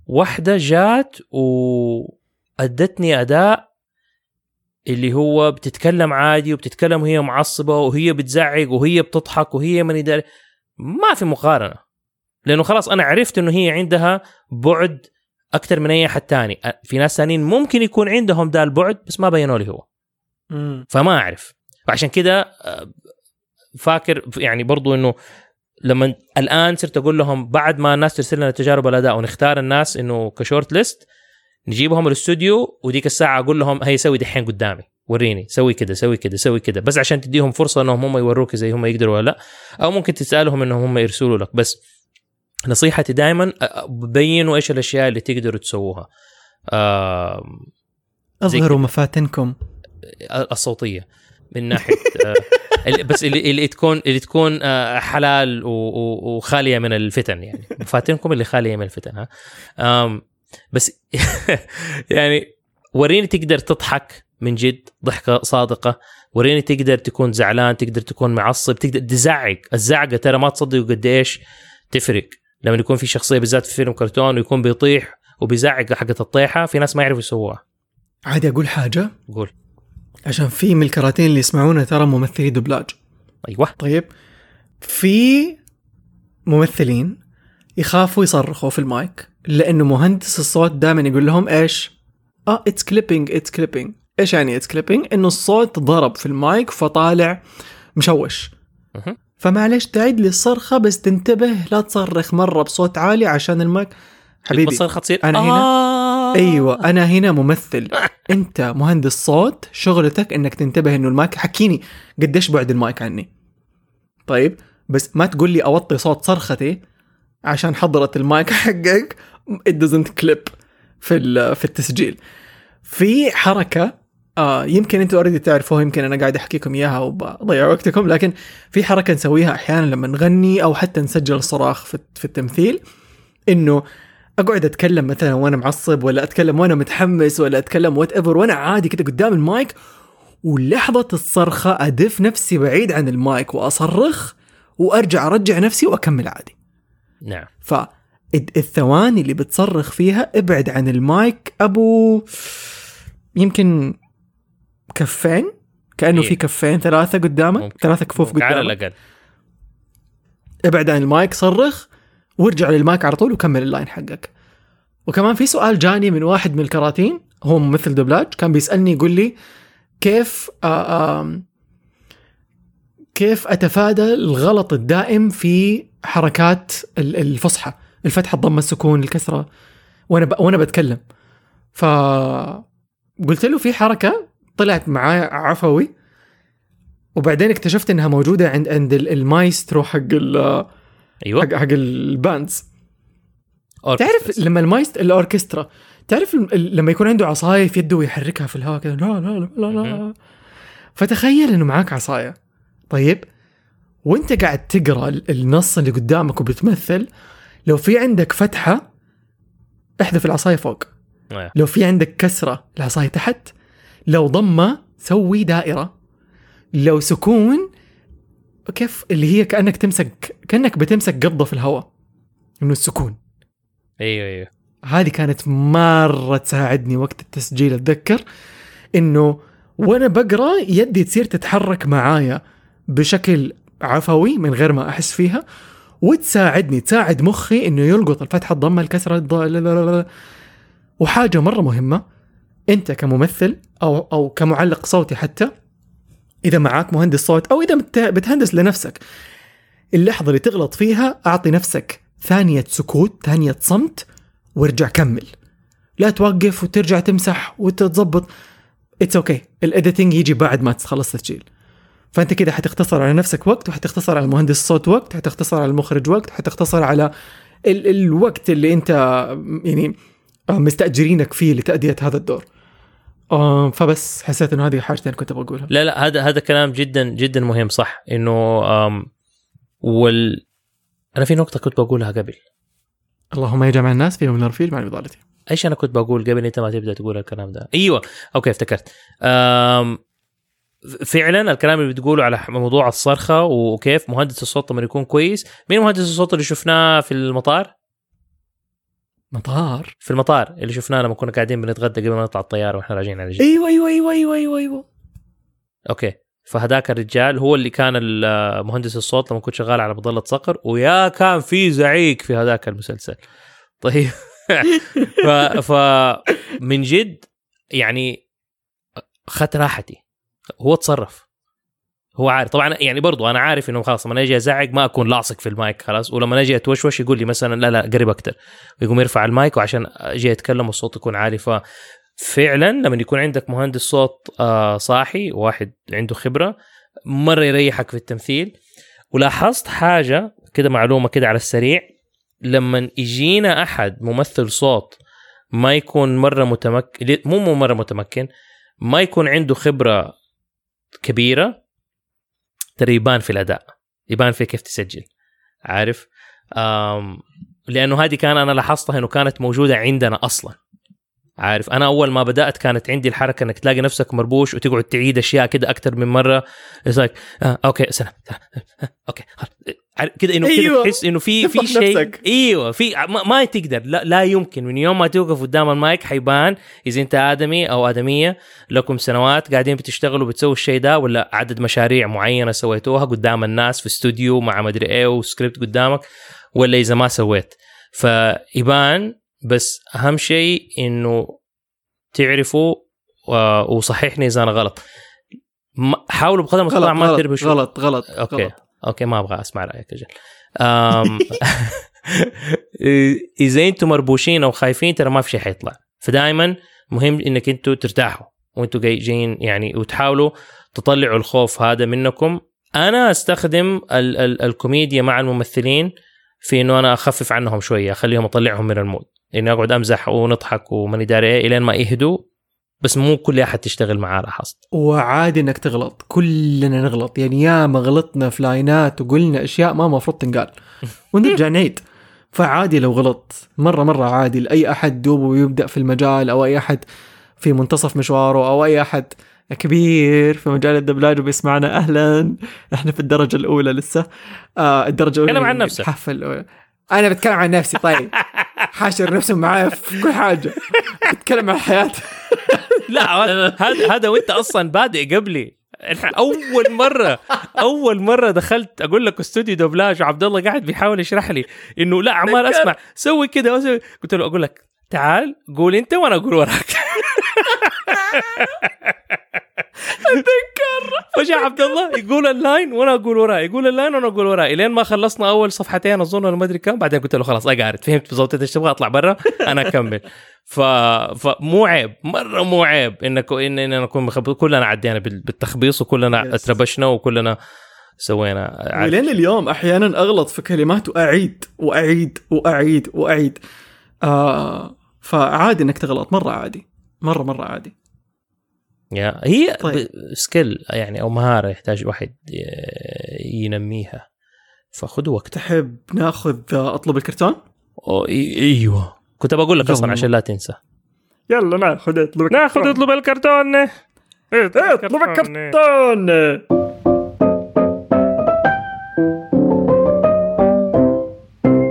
واحدة جات وأدتني أداء اللي هو بتتكلم عادي وبتتكلم وهي معصبة وهي بتزعق وهي بتضحك وهي من داري ما في مقارنة لأنه خلاص أنا عرفت إنه هي عندها بعد أكثر من أي أحد تاني. في ناس ثانيين ممكن يكون عندهم ذا البعد بس ما بينوا لي هو. فما أعرف. وعشان كده آه، فاكر يعني برضو إنه لما الآن صرت أقول لهم بعد ما الناس ترسل لنا تجارب الأداء ونختار الناس إنه ك short list نجيبهم الاستوديو وديك الساعة أقول لهم هي سوي دحين قدامي وريني سوي كده سوي كده سوي كده بس عشان تديهم فرصة إنهم هم يوروك زي هم يقدروا ولا لأ أو ممكن تسألهم إنهم هم يرسلوا لك. بس نصيحتي دائما بينوا إيش الأشياء اللي تقدروا تسووها. آه أظهروا مفاتنكم. الصوتية. من ناحية آه بس اللي, اللي تكون اللي تكون آه حلال وخالية من الفتن يعني. فاتنكم اللي خالية من الفتن ها؟ بس يعني وريني تقدر تضحك من جد ضحكة صادقة. وريني تقدر تكون زعلان تقدر تكون معصب تقدر تزعق. الزعقه ترى ما تصدقوا قد إيش تفرق. لما يكون في شخصية بالذات في فيلم كرتون ويكون بيطيح وبيزعق حقت الطيحة في ناس ما يعرفوا يسووها. عادي أقول حاجة؟ قول. عشان في من الكراتين اللي يسمعونا ترى ممثلي دبلاج أيوه طيب في ممثلين يخافوا يصرخوا في المايك لأنه مهندس الصوت دائما يقول لهم إيش؟ آه it's clipping it's clipping إيش يعني it's clipping؟ إنه الصوت ضرب في المايك فطالع مشوش مهم. فمعليش تعيد لي الصرخه بس تنتبه لا تصرخ مرة بصوت عالي عشان المايك حبيبي الصرخة تصير أنا هنا- آه. أيوه أنا هنا ممثل انت مهندس صوت شغلتك انك تنتبه انه المايك حكيني قديش بعد المايك عني. طيب بس ما تقول لي اوطي صوت صرختي عشان حضرت المايك حقك. It doesn't clip في في التسجيل. في حركة آه يمكن أنتوا already تعرفوها يمكن أنا قاعد احكيكم إياها وبضيع وقتكم لكن في حركة نسويها أحيانا لما نغني أو حتى نسجل صراخ في, في التمثيل إنه أقعد أتكلم مثلا وأنا معصب ولا أتكلم وأنا متحمس ولا أتكلم whatever وأنا عادي كده قدام المايك ولحظة الصرخة أدف نفسي بعيد عن المايك وأصرخ وأرجع أرجع نفسي وأكمل عادي. نعم. ف الثواني اللي بتصرخ فيها ابعد عن المايك أبو يمكن كفين كأنه إيه. في كفين ثلاثة قدامك ممكن. ثلاثة كفوف على قدامك. الأقل. ابعد عن المايك صرخ. وارجع للمايك على طول وكمل ال line حقك. وكمان في سؤال جاني من واحد من الكراتين هو ممثل دبلاج كان بيسألني يقول لي كيف آه كيف أتفادى الغلط الدائم في حركات ال- الفصحى؟ الفتحة الضمه السكون الكسرة. وأنا ب... وأنا بتكلم. ف قلت له في حركة طلعت معايا عفوي وبعدين اكتشفت إنها موجودة عند عند ال- المايسترو حق. أيوه. حق حق ال bands. تعرف لما المايست الأوركسترا تعرف لما يكون عنده عصاية في يده ويحركها في الهواء كذا لا لا لا لا, لا. فتخيل إنه معاك عصاية. طيب وأنت قاعد تقرأ ال- النص اللي قدامك وبتمثل لو في عندك فتحة احذف العصاية فوق. آه. لو في عندك كسرة العصاية تحت. لو ضمة سوي دائرة. لو سكون كيف اللي هي كأنك تمسك كأنك بتمسك قبضة في الهواء. إنه السكون. أيوه أيوه. هذه كانت مرة تساعدني وقت التسجيل أتذكر. إنه وأنا بقرأ يدي تصير تتحرك معايا بشكل عفوي من غير ما أحس فيها وتساعدني تساعد مخي إنه يلقط الفتحة الضمة الكسرة الض... وحاجة مرة مهمة أنت كممثل أو أو كمعلق صوتي حتى إذا معاك مهندس صوت أو إذا بت- بتهندس لنفسك. اللحظة اللي تغلط فيها أعطي نفسك ثانية سكوت ثانية صمت وارجع كمل. لا توقف وترجع تمسح وتتظبط. it's okay ال editing يجي بعد ما تخلص تسجيل فأنت كده حتختصر على نفسك وقت وحتختصر على مهندس الصوت وقت حتختصر على المخرج وقت حتختصر على ال- الوقت اللي أنت يعني مستأجرينك فيه لتأدية هذا الدور. آه فبس حسيت إنه هذه حاجتين كنت بقولها لا لا هذا هذا كلام جدا جدا مهم صح. إنه وال أنا في نقطة كنت بقولها قبل. اللهم يجمع الناس فيهم الرفيق مع بضالتي إيش أنا كنت بقول قبل؟ أنت ما تبدأ تقول الكلام ده. أيوه. okay افتكرت. أم فعلا الكلام اللي بتقوله على موضوع الصرخة وكيف مهندس الصوت لما يكون كويس. مين مهندس الصوت اللي شفناه في المطار؟ مطار. في المطار اللي شفناه لما كنا قاعدين بنتغدى قبل ما نطلع الطيارة وإحنا راجعين على جده أيوه أيوه أيوه أيوه أيوه أيوه. okay. فهذاك الرجال هو اللي كان مهندس الصوت لما كنت شغال على مظله صقر ويا كان في زعيق في هذاك المسلسل. طيب. ف, ف من جد يعني اخذت راحتي. هو تصرف هو عارف. طبعا يعني برضو أنا عارف إنه خلاص لما أجي أزعق ما أكون لاصق في المايك خلاص. ولما أجي اتوشوش يقول لي مثلا لا لا قرب أكثر ويقوم يرفع المايك وعشان أجي أتكلم والصوت يكون عالي. ففعلا لما يكون عندك مهندس صوت آه صاحي واحد عنده خبرة مرة يريحك في التمثيل. ولاحظت حاجة كده معلومة كده على السريع. لما يجينا أحد ممثل صوت ما يكون مرة متمكن مو مو مرة متمكن ما يكون عنده خبرة كبيرة ترى يبان في الأداء يبان في كيف تسجل عارف؟ لأنه هذه كان أنا لاحظتها إنه كانت موجودة عندنا أصلا. عارف. أنا أول ما بدأت كانت عندي الحركة إنك تلاقي نفسك مربوش وتقعد تعيد أشياء كده أكثر من مرة. Like, آه okay سلام آه okay كده إنه أيوة. كده تحس إنه في في شيء. أيوه في ما, ما تقدر لا, لا يمكن. من يوم ما توقف قدام المايك حيبان إذا أنت آدمي أو آدمية لكم سنوات قاعدين بتشتغلوا بتسووا الشيء ده ولا عدد مشاريع معينة سويتوها قدام الناس في استوديو مع مدري إيه وسكريبت قدامك ولا إذا ما سويت. فيبان بس أهم شيء إنه تعرفوا و- وصححني اذا أنا غلط حاولوا بقدر المستطاع ما غلط تربشوا غلط غلط okay غلط. okay ما أبغى أسمع رأيك أجل. إذا أنتم مربوشين أو خايفين ترى ما في شيء حيطلع. فدائما مهم إنك أنتم ترتاحوا. وأنتم جاي جايين يعني وتحاولوا تطلعوا الخوف هذا منكم. أنا أستخدم ال- ال- الكوميديا مع الممثلين في إنه أنا أخفف عنهم شوية أخليهم اطلعهم من ال mood. اني اقعد أمزح ونضحك وماني داري إيه إلين ما يهدوا بس مو كل أحد تشتغل معاه لاحظت وعادي إنك تغلط. كلنا نغلط. يعني يا ما غلطنا في لاينات وقلنا أشياء ما المفروض تنقال. ونرجع نعيد. فعادي لو غلط مرة مرة عادي. لأي أحد دوبه يبدا في المجال أو أي أحد في منتصف مشواره أو أي أحد كبير في مجال الدبلاج وبيسمعنا أهلا. إحنا في الدرجة الأولى لسه. آه الدرجة الأولى تكلم عن نفسك. الاولى أنا بتكلم عن نفسي طيب. حاشر نفسه معايا في كل حاجة. بتكلم عن حياتي لا هذا هذا وانت أصلا بادئ قبلي. أول مره أول مرة دخلت أقول لك استوديو دوبلاج وعبد الله قاعد بيحاول يشرح لي إنه لا عمال أسمع. سوي كذا وسوي قلت له أقول لك تعال قول أنت وأنا أقول وراك. أتذكر. فجاء عبد الله يقول ال line وأنا أقول وراه يقول ال line وأنا أقول وراه إلين ما خلصنا أول صفحتين أظن ولا ما أدري كم بعدين قلت له خلاص I got it فهمت بالضبط انت إيش تبغى أطلع برا أنا أكمل. ف... فمو عيب مرة مو عيب انك ان اننا نكون مخب... كلنا عدينا بال- بالتخبيص وكلنا Yes. اتربشنا وكلنا سوينا. ولين اليوم أحيانا أغلط في كلمات وأعيد وأعيد وأعيد وأعيد. آه فعادي إنك تغلط مرة عادي مرة مرة عادي. يا هي طيب. سكيل يعني أو مهارة يحتاج واحد ي- ينميها. فخذوا وقت تحب ناخذ آه، أطلب الكرتون؟ إيوه. كنت بقول لك أصلا. عشان لا تنسى. يلا ناخذ أطلب ناخذ أطلب الكرتون. أطلب الكرتون.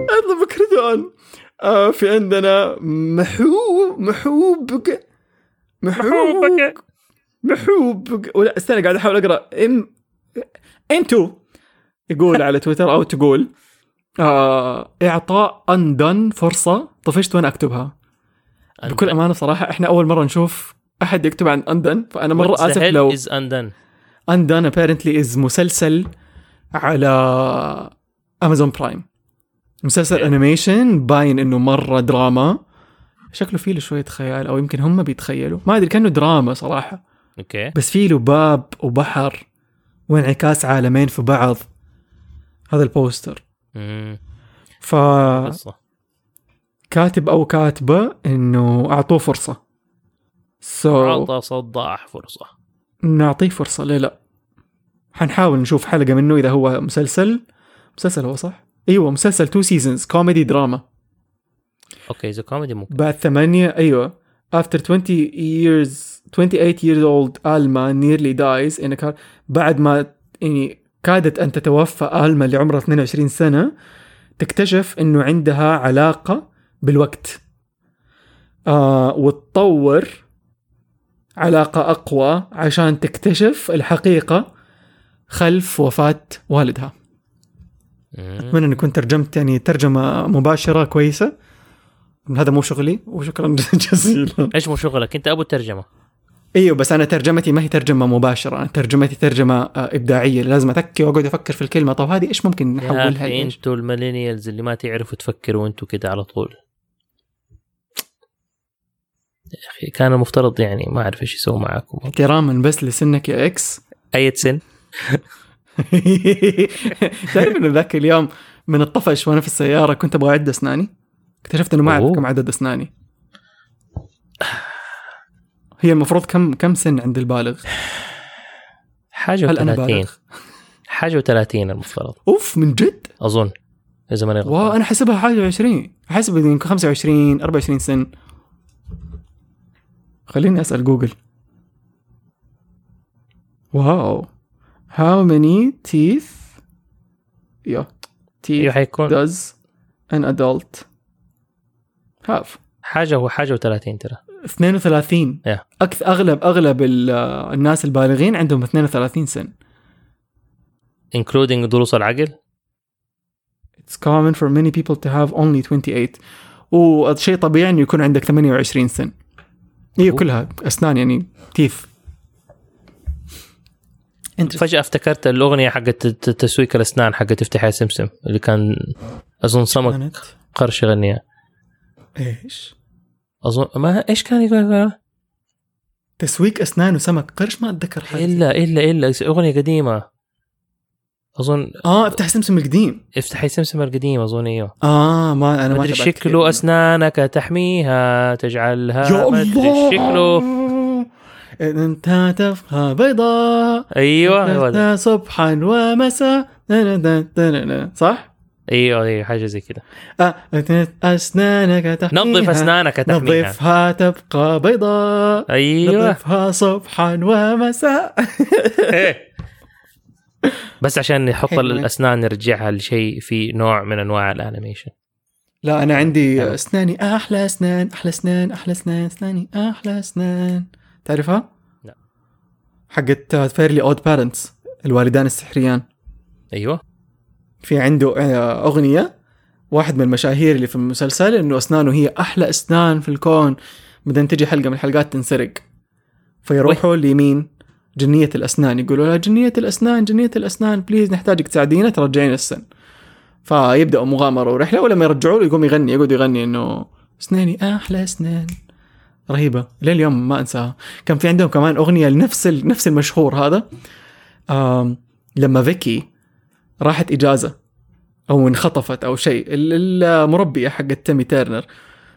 أطلب الكرتون. آه في عندنا محوب محوب محوب محوب ولا استنى قاعد أحاول أقرأ. إم إنتو. يقول على تويتر أو تقول آه إعطاء Undone فرصة طفشت وأنا أكتبها. بكل أمانة صراحة إحنا أول مرة نشوف أحد يكتب عن Undone فأنا مرة آسف what is Undone؟ Undone apparently is مسلسل على Amazon Prime مسلسل. animation باين إنه مرة دراما شكله فيه له شوية خيال أو يمكن هم بيتخيلوا. ما أدري كأنه دراما صراحة. okay. بس فيه له باب وبحر وانعكاس عالمين في بعض. هذا البوستر. مم. فكاتب قصة. أو كاتبة إنه أعطوه فرصة. so أعطى صداح فرصة. نعطيه فرصة ليه لا؟ حنحاول نشوف حلقة منه إذا هو مسلسل. مسلسل هو صح؟ أيوة مسلسل two seasons كوميدي دراما okay إذا كوميدي ممكن. بعد ثمانية أيوة. After 20 years 28 years old Alma nearly dies in a car. بعد ما يعني كادت أن تتوفى آلما اللي عمرها 22 سنة تكتشف إنه عندها علاقة بالوقت. آه وتطور علاقة أقوى عشان تكتشف الحقيقة خلف وفاة والدها. مم. أتمنى أن يكون ترجمت يعني ترجمة مباشرة كويسة. هذا مو شغلي وشكرا جزيلا. إيش مو شغلك؟ أنت أبو الترجمة. إيوه بس أنا ترجمتي ما هي ترجمة مباشرة أنا ترجمتي ترجمة آه، إبداعية. لازم اتكي وأقعد أفكر في الكلمة. طب هذه إيش ممكن يا نحولها لإيش؟ أنتوا ال millennials اللي ما تعرفوا تفكروا أنتوا كده على طول. يا أخي كان المفترض يعني ما أعرف إيش يسوي معاكم. احتراما بس لسنك يا إكس. اي سن. تعرف انه ذاك اليوم من الطفش وأنا في السيارة كنت أبغى اعد أسناني؟ اكتشفت إنه ما اعرف. كم عدد أسناني. هي المفروض كم كم سن عند البالغ؟ حاجة هل أنا و30 بالغ؟ حاجة و30 المفترض. أوف من جد؟ أظن إذا ماني واو غلطان أنا حسبها حاجة 20 حسب يمكن 25 24 سنه خليني أسأل جوجل. واو. How many teeth yeah أيوه teeth حيكون. does an adult have حاجة هو حاجة و30 ترى. 32 Yeah. أكثر أغلب أغلب ال- الناس البالغين عندهم 32 سنه including دروس العقل؟ It's common for many people to have only 28 وشيء طبيعي إنه يكون عندك 28 سنه هي. كلها أسنان يعني تيث أنت فجأة افتكرت الأغنية حقت تسويق الأسنان حقت افتح يا سمسم اللي كان أظن سمك قرش يغنيها. إيش؟ اظن ما إيش كان يقول؟ تسويق أسنان وسمك. قرش ما أتذكر حاجة الا الا إلا أغنية قديمة. اظن آه افتح سمسم القديم. افتح سمسم القديم أظن إيوه. آه ما أنا ما شكله كثير. أسنانك تحميها تجعلها يا الله! شكله أنت تفقى بيضاء. أيوه هو ده. صبحا ومساء. صح؟ أيوه أيوه حاجة زي كده. آه، أسنانك تحميها. نظف أسنانك تحميها. نظفها تبقى بيضاء. أيوه. نظفها صبحا ومساء. بس عشان نحط. الأسنان نرجعها لشيء في نوع من أنواع الأنيميشن. لا أنا عندي. أسناني أحلى أسنان أحلى أسنان أحلى أسنان أسناني أحلى أسنان. تعرفها؟ لا. حقت Fairly OddParents الوالدان السحريان. أيوه. في عنده آه، أغنية واحد من المشاهير اللي في المسلسل إنه أسنانه هي أحلى أسنان في الكون. بعدين تجي حلقة من الحلقات تنسرق. فيروحوا ليمين جنية الأسنان. يقولوا لها جنية الأسنان جنية الأسنان please نحتاجك تساعدينا ترجعين السن. فيبداوا مغامرة ورحلة ولما يرجعوا له يقوم يغني يقعد يغني إنه أسناني أحلى أسنان. رهيبة. لليوم ما أنساها. كان في عندهم كمان أغنية لنفس نفس المشهور هذا. لما فيكي راحت إجازة أو انخطفت أو شيء. ال- المربيه حقت تيمي تيرنر.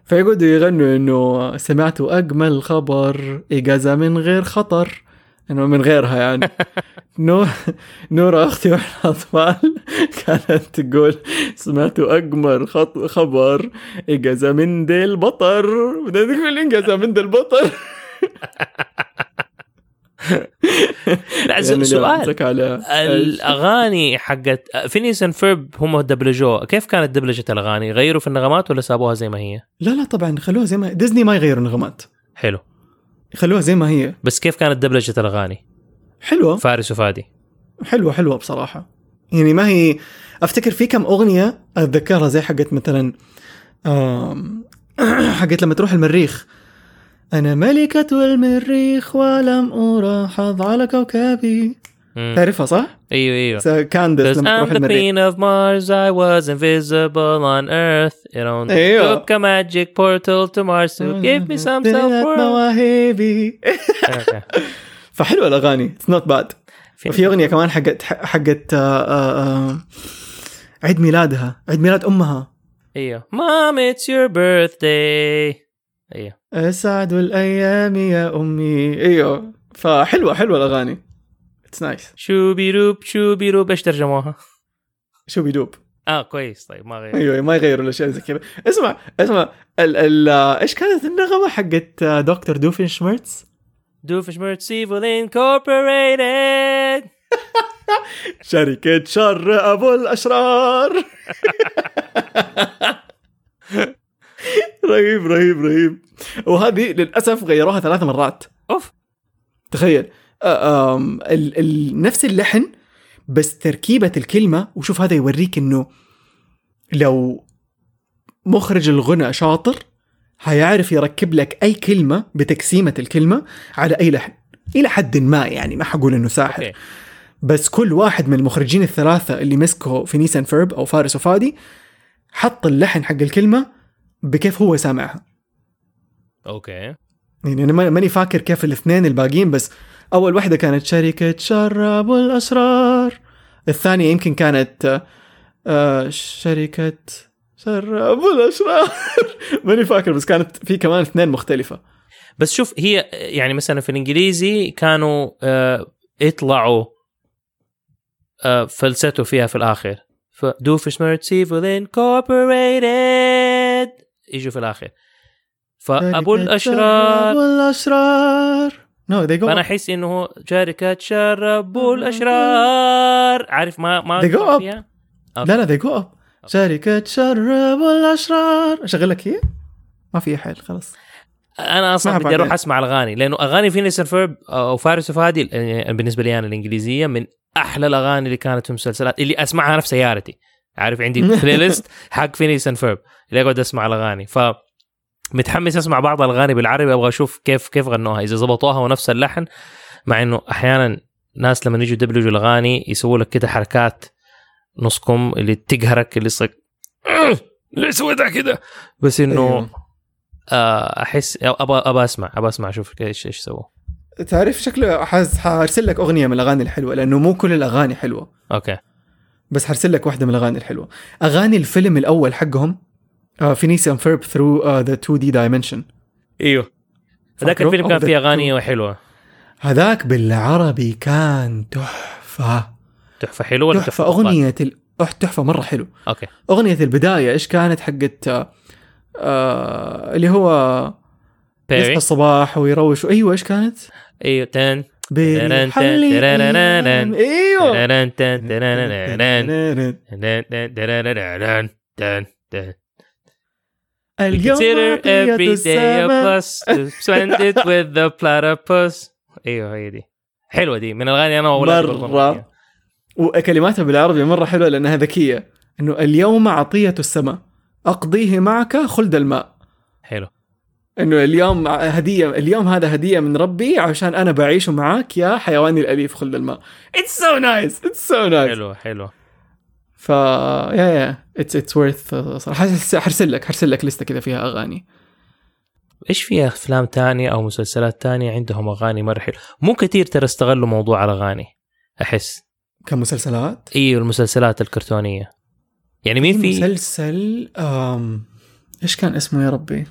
فيقعدوا يغنوا إنه سمعتوا أجمل خبر إجازة من غير خطر. إنه من غيرها يعني. نور نورة أختي وإحنا أطفال كانت تقول سمعتوا أجمل خط خبر إجازة من دي البطر بدها تقول اجازه من دي البطر لا يعني سؤال. على الأغاني حقت Phineas and Ferb هم دبلجوها كيف كانت دبلجة الأغاني؟ غيروا في النغمات ولا سابوها زي ما هي؟ لا لا طبعا خلوها زي ما ديزني ما يغيروا نغمات حلو. خلوها زي ما هي. بس كيف كانت دبلجة الأغاني؟ حلوة. فارس وفادي. حلوة حلوة بصراحة. يعني ما هي أفتكر في كم أغنية أتذكرها زي حقت مثلا حقت لما تروح المريخ. أنا ملكة المريخ ولم الاحظ على كوكبي. تعرفها صح؟ أيوه أيوه كاندس لما I'm تروح the المريخ queen of Mars, I was invisible on Earth. It only أيوة. took a magic portal to Mars to give me some طلعت self-worth. مواهبي. فحلوة الأغاني it's not bad في- وفي أغنية كمان حقت حقت آه، آه، آه، عيد ميلادها عيد ميلاد أمها أيوه Mom, it's your birthday. أيوه أسعد الأيام يا أمي. إيوه فحلوة حلوة الأغاني. it's nice شوبي روب شوبي روب إيش ترجموها؟ شو بيدوب آه كويس. طيب ما غير. أيوه ما يغيروا الأشياء زي كذا. اسمع اسمع ال ال إيش كانت النغمة حقت آه، دكتور Doofenshmirtz Doofenshmirtz Evil Incorporated شركة شر أبو الأشرار. رهيب رهيب رهيب. وهذه للأسف غيروها ثلاث مرات. أوف. تخيل. آه، ال ال نفس اللحن بس تركيبة الكلمة وشوف هذا يوريك إنه لو مخرج الغنى شاطر هيعرف يركب لك أي كلمة بتقسيمة الكلمة على أي لحن. إلى حد ما يعني ما حقول إنه ساحر. بس كل واحد من المخرجين الثلاثة اللي مسكوا في Phineas and Ferb أو فارس وفادي حط اللحن حق الكلمة بكيف هو سامعها. okay. يعني أنا ما- ماني فاكر كيف الاثنين الباقيين بس أول واحدة كانت شركة شر أبو الأشرار الثانية يمكن كانت آه، شركة شر أبو الأشرار ماني فاكر بس كانت في كمان اثنين مختلفة. بس شوف هي يعني مثلا في الإنجليزي كانوا آه يطلعوا آه falsetto فيها في الآخر. ف Doofenshmirtz Evil Incorporated يجوا في الآخر. فأبو الأشرار ابو الاشرار no they go فأنا أحس إنه شركه شر أبو الأشرار. عارف ما ما They go up. فيها؟ لا لا they go up شركة شر ابو الاشرار أشغل لك هي؟ ما في حل خلاص. أنا أصلا بدي أروح. أسمع الأغاني لأنه أغاني Phineas Ferb أو فارس وفادي يعني بالنسبة لي أنا الإنجليزية من أحلى الأغاني اللي كانت في المسلسلات اللي أسمعها أنا في سيارتي. عارف عندي playlist حق Phineas Ferb اللي أقعد أسمع الأغاني. ف متحمس أسمع بعض الأغاني بالعربي أبغى أشوف كيف كيف غنوها. إذا زبطوها ونفس اللحن مع إنه أحيانا ناس لما يجوا يدبلجوا الأغاني يسووا لك كده حركات نص كم اللي تقهرك اللي يصير ليه سويتها كده؟ بس إنه أيوه. آه، أحس أبغى أبغى أسمع أبغى أسمع أشوف إيش إيش سووا تعرف شكله حارسل لك أغنية من الأغاني الحلوة لأنه مو كل الأغاني حلوة. أوكي. بس حرسل لك واحدة من الأغاني الحلوة. أغاني الفيلم الأول حقهم آه Phineas and Ferb through the 2nd dimension إيوه. ذاك فاكره؟ الفيلم كان أو فيه أغاني حلوة. هذاك بالعربي كان تحفة. تحفة حلوة ولا تحفة؟ أغنية ال... تحفة مرة حلو. okay. أغنية البداية إيش كانت حقت آه آه اللي هو يصحى الصباح ويروش. أيوه إيش كانت؟ أيوه تن أيوه أيوه هي دي حلوة دي من الاغاني أنا فيها. وكلماتها بالعربي مره حلوة لانها ذكيه انه اليوم عطيه السماء اقضيه معك خلد الماء حلو إنه اليوم هدية اليوم هذا هدية من ربي عشان أنا بعيشه معاك يا حيواني الأليف خلد الماء. it's so nice it's so nice حلو حلو. ف yeah yeah it's it's worth صراحة حرس- حرسل لك حرسل لك لستة كذا فيها أغاني. إيش في أفلام تانية أو مسلسلات تانية عندهم أغاني مرة حلوة؟ مو كثير ترى استغلوا موضوع الأغاني أحس. كمسلسلات؟ إيوه المسلسلات الكرتونية. يعني مين في مسلسل أم... إيش كان اسمه يا ربي؟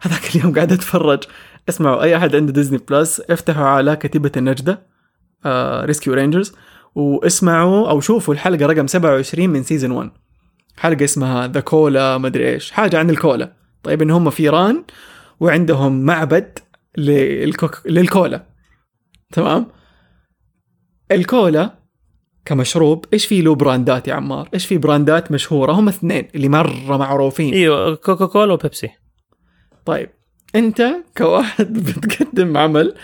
هذاك اليوم قاعد أتفرج. اسمعوا أي أحد عنده Disney Plus افتحوا على كتيبة النجدة آه Rescue Rangers واسمعوا أو شوفوا الحلقة رقم 27 من season 1 حلقة اسمها the cola مدري إيش. حاجة عن الكولا. طيب إن هم في إيران وعندهم معبد للكوك... للكولا. تمام؟ الكولا كمشروب إيش في له براندات يا عمار؟ إيش في براندات مشهورة؟ هم اثنين اللي مرة معروفين. إيوه كوكا كولا وبيبسي. طيب أنت كواحد بتقدم عمل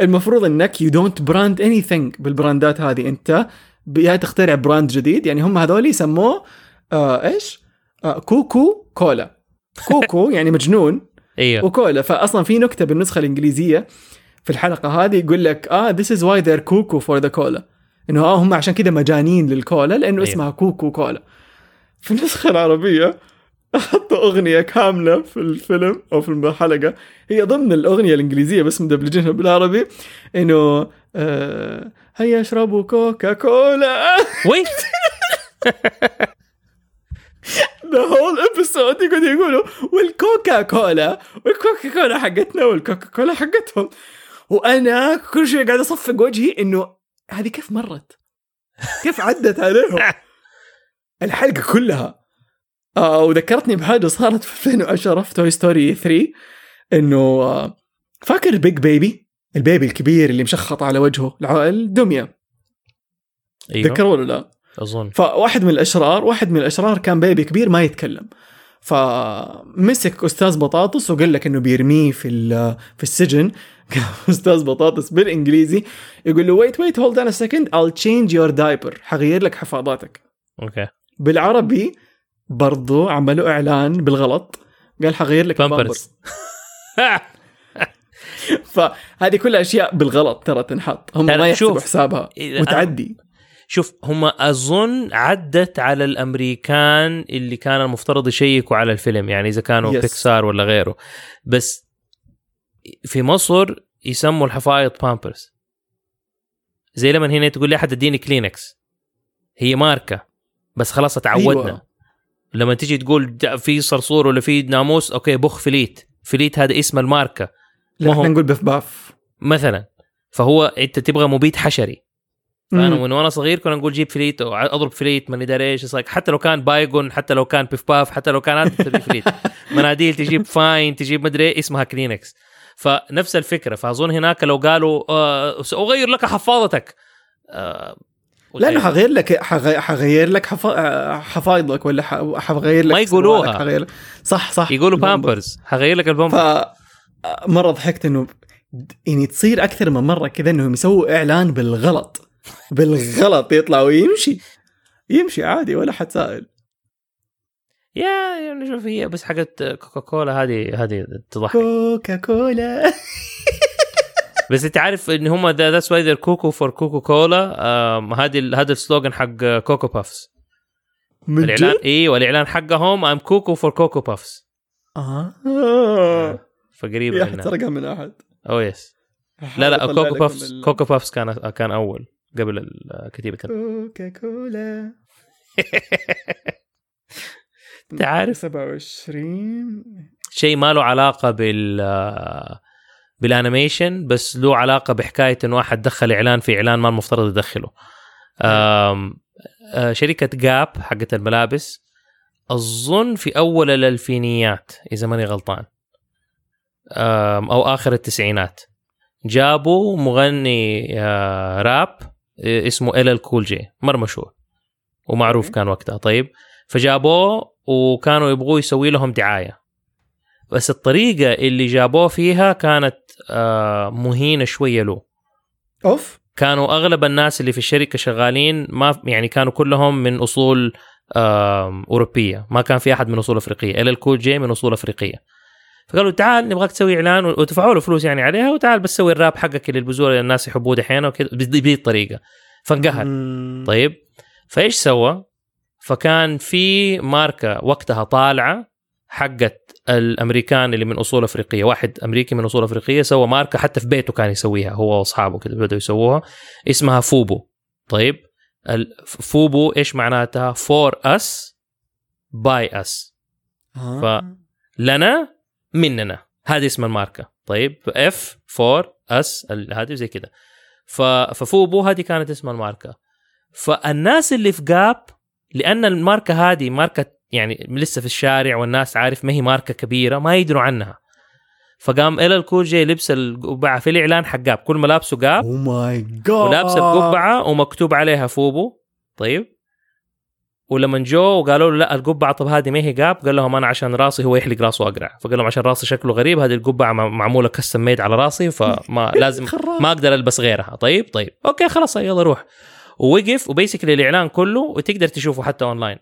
المفروض إنك you don't brand anything بالبراندات هذه. أنت يا تخترع brand جديد يعني هم هذول يسموه آه إيش؟ آه Coo Coo Cola. cuckoo يعني مجنون. إيوه. وكولا. فأصلا في نكتة بالنسخة الإنجليزية في الحلقة هذه يقول لك آه this is why they're cuckoo for the cola. إنه آه هم عشان كذا مجانين للكولا لأنه أيوة. اسمها Coo Coo Cola. في النسخة العربية حطوا أغنية كاملة في الفيلم أو في الحلقة. هي ضمن الأغنية الإنجليزية بس مدبلجينها بالعربي. إنه آه هيا اشربوا كوكا كولا wait the whole episode يقعدوا يقولوا والكوكا كولا والكوكا كولا حقتنا والكوكا كولا حقتهم. وأنا كل شوي قاعد أصفق وجهي إنه هذه كيف مرت؟ كيف عدت عليهم؟ الحلقة كلها. آه وذكرتني بحاجه صارت في 2010 في Toy Story 3 إنه آه فاكر Big Baby؟ ال baby الكبير اللي مشخط على وجهه الع- الدمية. أيوه. تذكروا ولا لا؟ أظن. فواحد من الأشرار واحد من الأشرار كان baby كبير ما يتكلم. فمسك أستاذ بطاطس وقال لك إنه بيرميه في في السجن. أستاذ بطاطس بالإنجليزي يقول له wait wait hold on second I'll change your diaper. حغير لك حفاضاتك. okay. بالعربي برضو عملوا إعلان بالغلط. قال حغير لك بامبرز فهذه كلها أشياء بالغلط ترى تنحط. هم ما يحسبوا حسابها. وتعدي شوف هم أظن عدت على الأمريكان اللي كان المفترض يشيكوا على الفيلم يعني إذا كانوا Yes. بيكسار ولا غيره. بس في مصر يسموا الحفايض بامبرز زي لما هنا تقول لي أحد اديني كلينكس هي ماركة. بس خلاص تعودنا. أيوة. لما تيجي تقول في صرصور ولا في ناموس okay بخ فليت. فليت هذا اسم الماركة. لا إحنا نقول بيف باف. مثلا. فهو أنت تبغى مبيد حشري. فأنا. من وأنا صغير كنا نقول جيب فليت أضرب فليت ماني داري إيش حتى لو كان بايجون حتى لو كان بيف باف حتى لو كان فليت. مناديل تجيب فاين تجيب مدري إيه، اسمها كلينكس. فنفس الفكرة. فأظن هناك لو قالوا آه سأغير لك حفاضتك آه لأنه حغير لك حغ- حغير لك حفا... حفايضك ولا. حغير لك ما يقولوها. حغير صح صح. يقولوا. بامبرز. حغير لك البامبرز مرة ضحكت إنه يعني تصير أكثر من مرة كذا إنهم يسووا إعلان بالغلط. بالغلط. يطلع ويمشي. يمشي عادي ولا حد سائل. يا يعني شوف هي بس حقت كوكا كولا هذه هذه تضحك. كوكا كولا بس انت عارف ان هم that's why cuckoo for كوكو كولا هذه هذا ال slogan حق كوكو بافس من الاعلان؟ إيوه الإعلان حقهم I'm cuckoo for كوكو بافس آه. فقريب يا سرقها من أحد؟ أو yes لا لا كوكو بافس كوكو بافس كان كان أول قبل كتيبة كوكا كولا انت عارف 27 شيء ما له علاقة بال بالانيميشن بس له علاقة بحكاية إنه واحد دخل إعلان في إعلان ما المفترض يدخله. آه، شركة جاب حقت الملابس اظن في أول الألفينيات إذا ماني غلطان. أو آخر التسعينات. جابوا مغني آه، راب آه، اسمه إل إل كول جي مره مشهور. ومعروف. كان وقتها. طيب فجابوه وكانوا يبغوا يسوي لهم دعاية. بس الطريقة اللي جابوه فيها كانت آه، مهينة شوية له. أوف. كانوا أغلب الناس اللي في الشركة شغالين ما يعني كانوا كلهم من أصول أوروبية. ما كان في أحد من أصول أفريقية. الا الكول جي من أصول أفريقية. فقالوا تعال نبغاك تسوي إعلان ودفعوا له فلوس يعني عليها وتعال بس سوي الراب حقك اللي البزور اللي الناس يحبوه دحين وكذا. بذي الطريقة. فانقهر. طيب. فإيش سوى؟ فكان في ماركة وقتها طالعة حقت الأمريكان اللي من أصول أفريقية، واحد أمريكي من أصول أفريقية سوى ماركة حتى في بيته كان يسويها هو وأصحابه كده بدأوا يسووها. اسمها فوبو. طيب فوبو إيش معناتها؟ for us by us. آه. لنا مننا. هذه اسم الماركة. طيب F for us هذه زي كده. ف- ففوبو هذه كانت اسم الماركة. فالناس اللي في جاب لأن الماركة هذه ماركة يعني لسه في الشارع والناس عارف ما هي ماركة كبيرة ما يدروا عنها. فقام ال الكول جي لبس القبعة في الإعلان حق جاب كل ملابسه جاب oh my God ولابس القبعة ومكتوب عليها فوبو. طيب. ولما جو وقالوا له لا القبعة طب هذه ما هي جاب قال لهم أنا عشان راسي هو يحلق راسه أقرع. فقال لهم عشان راسي شكله غريب هذه القبعة مع- معمولة custom made على راسي فما لازم. ما أقدر ألبس غيرها. طيب طيب. okay خلاص يلا روح. ووقف و basically الإعلان كله وتقدر تشوفه حتى اونلاين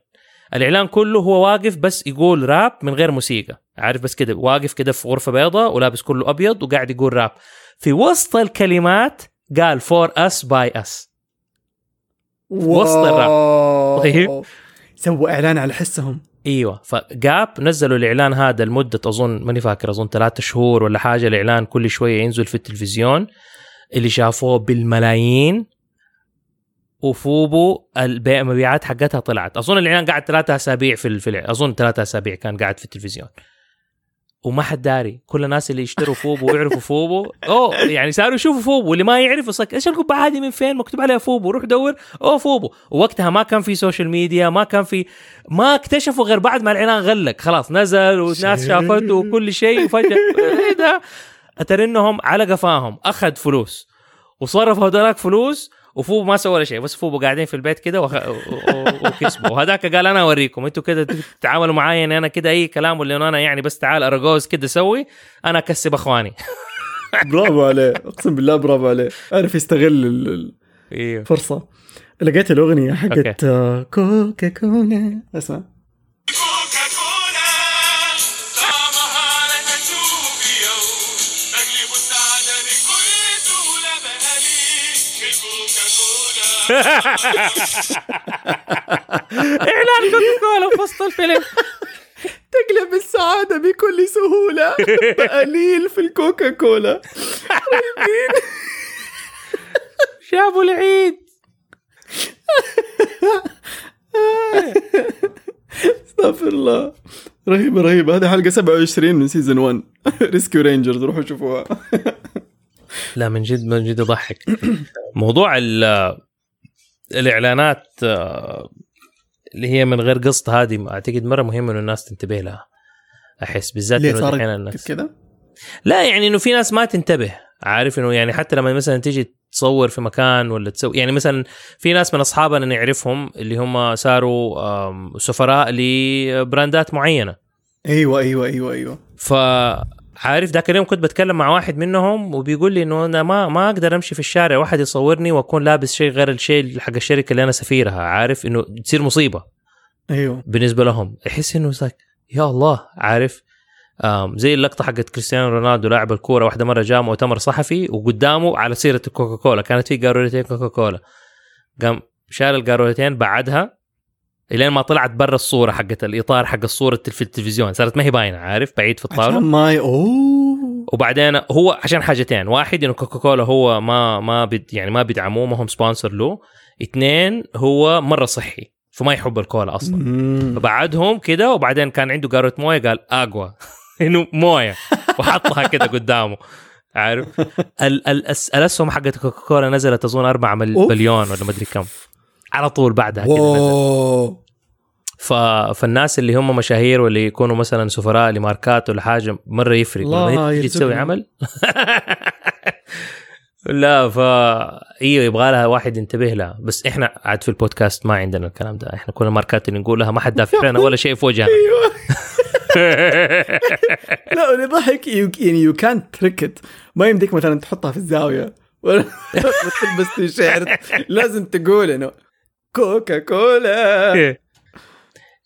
الإعلان كله هو واقف بس يقول راب من غير موسيقى. عارف بس كده واقف كده في غرفة بيضاء ولابس كله أبيض وقاعد يقول راب في وسط الكلمات قال for us by us وسط الراب. طيب. سووا إعلان على حسهم. إيوه فجاب نزلوا الإعلان هذا لمدة أظن ماني فاكر أظن ثلاثة شهور ولا حاجة الإعلان كل شوية ينزل في التلفزيون. اللي شافوه بالملايين. وفوبو البيع المبيعات حقتها طلعت. أظن الاعلان قعد ثلاثة أسابيع في ال- في ال- أظن ثلاثة أسابيع كان قاعد في التلفزيون. وما حد داري. كل الناس اللي يشتروا فوبو ويعرفوا فوبو. أوه يعني صاروا يشوفوا فوبو. واللي ما يعرف يصك إيش القبعة هذه من فين؟ مكتوب عليها فوبو. روح دور. أوه فوبو. ووقتها ما كان في social media ما كان في ما اكتشفوا غير بعد ما الاعلان غلق. خلاص نزل والناس. شافته وكل شيء. وفجأة إيه ده؟ أترى إنهم على قفاهم. أخذ فلوس. وصرفوا هذولاك فلوس. وفوبو ما سوى ولا شيء بس فوبو قاعدين في البيت كده وخ... وكسبوا. وهذاك قال أنا أوريكم أنتوا كده تتعاملوا معايا ان أنا كده أي كلام ولا أنا يعني بس تعال اراجوز كده سوي أنا أكسب أخواني. برافو عليه أقسم بالله برافو عليه. عرف يستغل إيوه. الفرصة. لقيت الأغنية حقت آه، كوكا كولا أسمع. اعلان كوكا كولا في وسط الفيلم تقلب السعادة بكل سهولة. قليل في الكوكا كولا شافوا العيد. استغفر الله. رهيبه رهيبه هذه حلقة 27 من season 1 Rescue Rangers روحوا شوفوها. لا من جد من جد يضحك. موضوع ال الإعلانات آه، اللي هي من غير قصد هذه أعتقد مرة مهم إنه الناس تنتبه لها أحس بالذات ليه إنه صار دحين الناس كذا؟ لا يعني إنه في ناس ما تنتبه عارف إنه يعني حتى لما مثلا تيجي تصور في مكان ولا تسوي يعني مثلا في ناس من أصحابنا نعرفهم اللي هم صاروا سفراء لبراندات معينة. أيوه أيوه أيوه أيوه. فعارف ذاك اليوم كنت بتكلم مع واحد منهم وبيقول لي إنه أنا ما ما أقدر أمشي في الشارع واحد يصورني وأكون لابس شيء غير الشيء حق الشركة اللي أنا سفيرها عارف؟ إنه تصير مصيبة. أيوه. بالنسبة لهم يحس إنه يا الله عارف؟ آم زي اللقطة حقت كريستيانو رونالدو لاعب الكورة واحدة مرة جاء مؤتمر صحفي وقدامه على سيرة الكوكا كولا كانت في قارورتين كوكا كولا قام شال القارورتين بعدها الين ما طلعت برا الصورة حقت الإطار حق الصورة في التلفزيون. صارت ما هي باينة عارف؟ بعيد في عشان الطاولة. ما ي... أوه. وبعدين هو عشان حاجتين. واحد إنه كوكا كولا هو ما ما بد يعني ما بيدعموه ما هم sponsor له. اثنين هو مرة صحي فما يحب الكولا أصلا. مم. فبعدهم كده وبعدين كان عنده قارورة موية قال água. إنه موية. وحطها كده قدامه. عارف؟ ال ال الس- الأسهم حقت كوكاكولا نزلت أظن 4 مل- أوف. مليون ولا مدري كم. على طول بعدها ف... فالناس اللي هم مشاهير واللي يكونوا مثلا سفراء لماركات ولا حاجة مرة يفرق. لما تيجي تسوي. عمل؟ لا ف إيوه يبغى لها واحد ينتبه لها. بس إحنا عاد في البودكاست ما عندنا الكلام ده. إحنا كل الماركات اللي نقولها ما حد دافع لنا ولا شيء في وجهنا. أيوه. لا اللي ضحك يعني يو كانت تريكت ما يمديك مثلا تحطها في الزاوية. ولا تلبس تيشيرت لازم تقول إنه كوكا كولا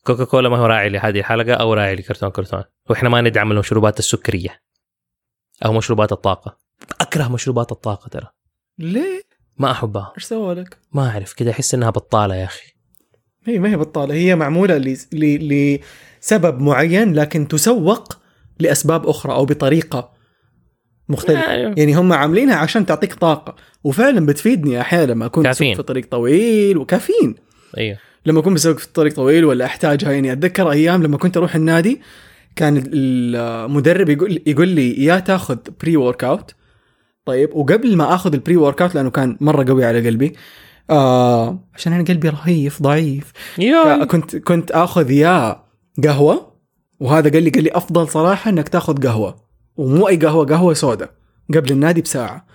كوكا كولا ما هو راعي لهذه الحلقة أو راعي لكرتون كرتون. وإحنا ما ندعم المشروبات السكرية أو مشروبات الطاقة. أكره مشروبات الطاقة ترى. ليه؟ ما أحبها. إيش سوى لك؟ ما أعرف كذا أحس إنها بطالة يا أخي. هي ما هي بطالة هي معمولة ل... ل... لسبب معين لكن تسوق لأسباب أخرى أو بطريقة مختلفه يعني يعني هم عاملينها عشان تعطيك طاقة. وفعلا بتفيدني أحيانا لما أكون كافيين. بسوق في طريق طويل وكافيين. أيوه. لما أكون بسوق في طريق طويل ولا أحتاجها يعني أتذكر أيام لما كنت أروح النادي كان المدرب يقول يقول لي يا تاخذ pre-workout طيب وقبل ما آخذ ال pre-workout لأنه كان مرة قوي على قلبي آه عشان أنا قلبي رهيف ضعيف. كنت كنت آخذ يا قهوة وهذا قال لي قال لي أفضل صراحة إنك تاخذ قهوة. ومو أي قهوة قهوة سوداء قبل النادي بساعة.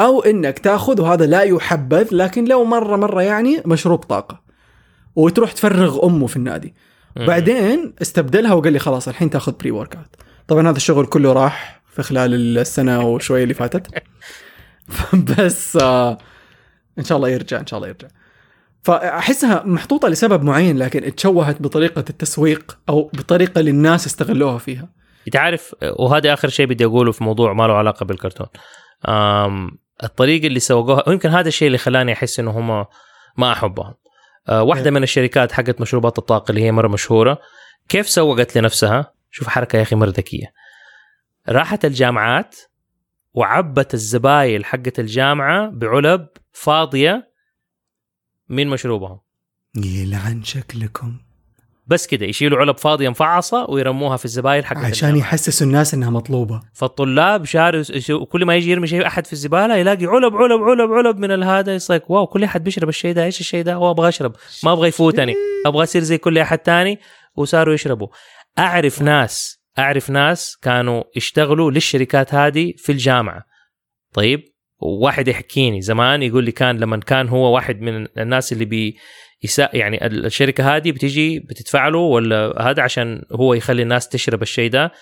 أو إنك تأخذ وهذا لا يحبذ لكن لو مرة مرة يعني مشروب طاقة. وتروح تفرغ أمه في النادي. بعدين استبدلها وقال لي خلاص الحين تأخذ pre-workout طبعا هذا الشغل كله راح في خلال السنة وشوية اللي فاتت. بس آه إن شاء الله يرجع إن شاء الله يرجع. فأحسها محطوطة لسبب معين لكن اتشوهت بطريقة التسويق أو بطريقة اللي الناس استغلوها فيها. انت عارف وهذا آخر شيء بدي أقوله في موضوع ما له علاقة بالكرتون. أم الطريقة اللي سوقوها ويمكن هذا الشيء اللي خلاني أحس إنه هم ما أحبهم. أه واحدة من الشركات حقت مشروبات الطاقة اللي هي مرة مشهورة كيف سوقت لنفسها؟ شوف حركة يا أخي مرة ذكية. راحت الجامعات وعبت الزبايل حقت الجامعة بعلب فاضية من مشروبهم. يلعن شكلكم. بس كده يشيلوا علب فاضيه مفعصه ويرموها في الزبايل حقت عشان. يحسسوا الناس إنها مطلوبة. فالطلاب شاروا كل ما يجي يرمي شيء أحد في الزبالة يلاقي علب علب علب علب من الهذا. يصيك واو كل أحد بيشرب الشيء ده. إيش الشيء ده؟ هو أبغى أشرب. ما أبغى يفوتني. أبغى أصير زي كل أحد تاني. وصاروا يشربوا. أعرف ناس أعرف ناس كانوا يشتغلوا للشركات هذه في الجامعة. طيب واحد يحكيني. زمان يقول لي كان لما كان هو واحد من الناس اللي بي يسا يعني الشركة هذه بتيجي بتدفع له ولا هذا عشان هو يخلي الناس تشرب الشيء ده؟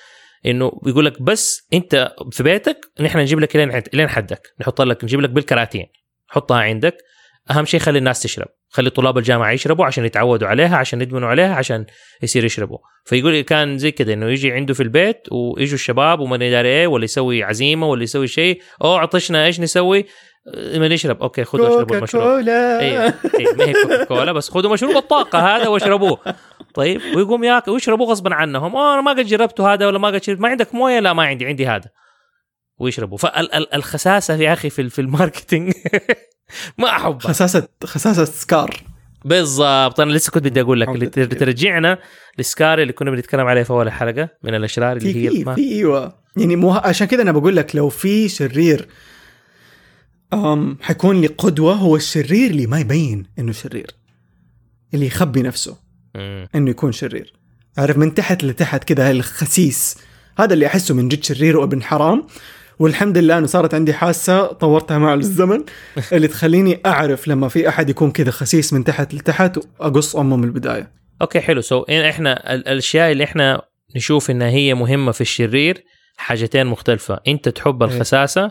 إنه بيقول لك بس أنت في بيتك نحن نجيب لك لين لين حدك نحط لك نجيب لك بالكراتين حطها عندك أهم شيء خلي الناس تشرب. خلي طلاب الجامعة يشربوا عشان يتعودوا عليها عشان يدمنوا عليها عشان يصير يشربوا. فيقول كان زي كده إنه يجي عنده في البيت ويجوا الشباب وما ندري إيه ولا يسوي عزيمة ولا يسوي شيء أوه عطشنا إيش نسوي؟ ما نشرب. أوكي خذوا اشربوا المشروب. كولا. أيوه أيوه ما هي كوكا كولا بس خذوا مشروب الطاقة هذا واشربوه. طيب ويقوم ياكل ويشربوا غصبا عنهم. آه أنا ما قد جربته هذا ولا ما قد شربت. ما عندك موية؟ لا ما عندي عندي هذا. ويشربوا. فالخساسه يا أخي في في ال marketing. ما احبها خساسة خساسة سكار. بالضبط. أنا لسه كنت بدي أقول لك اللي تر- ترجعنا للسكار اللي كنا بنتكلم عليه في أول الحلقة من الأشرار اللي في هي في أيوه. يعني مو عشان كذا أنا بقول لك لو في شرير أم حيكون لي قدوة هو الشرير اللي ما يبين إنه شرير. اللي يخبي نفسه مم. إنه يكون شرير. عارف من تحت لتحت كذا الخسيس هذا اللي أحسه من جد شرير وابن حرام. والحمد لله أنه صارت عندي حاسة طورتها مع الزمن اللي تخليني أعرف لما في أحد يكون كذا خسيس من تحت لتحت وأقص أمه من البداية. okay حلو. so إحنا ال- الأشياء اللي إحنا نشوف انها هي مهمة في الشرير حاجتين مختلفة. أنت تحب الخساسة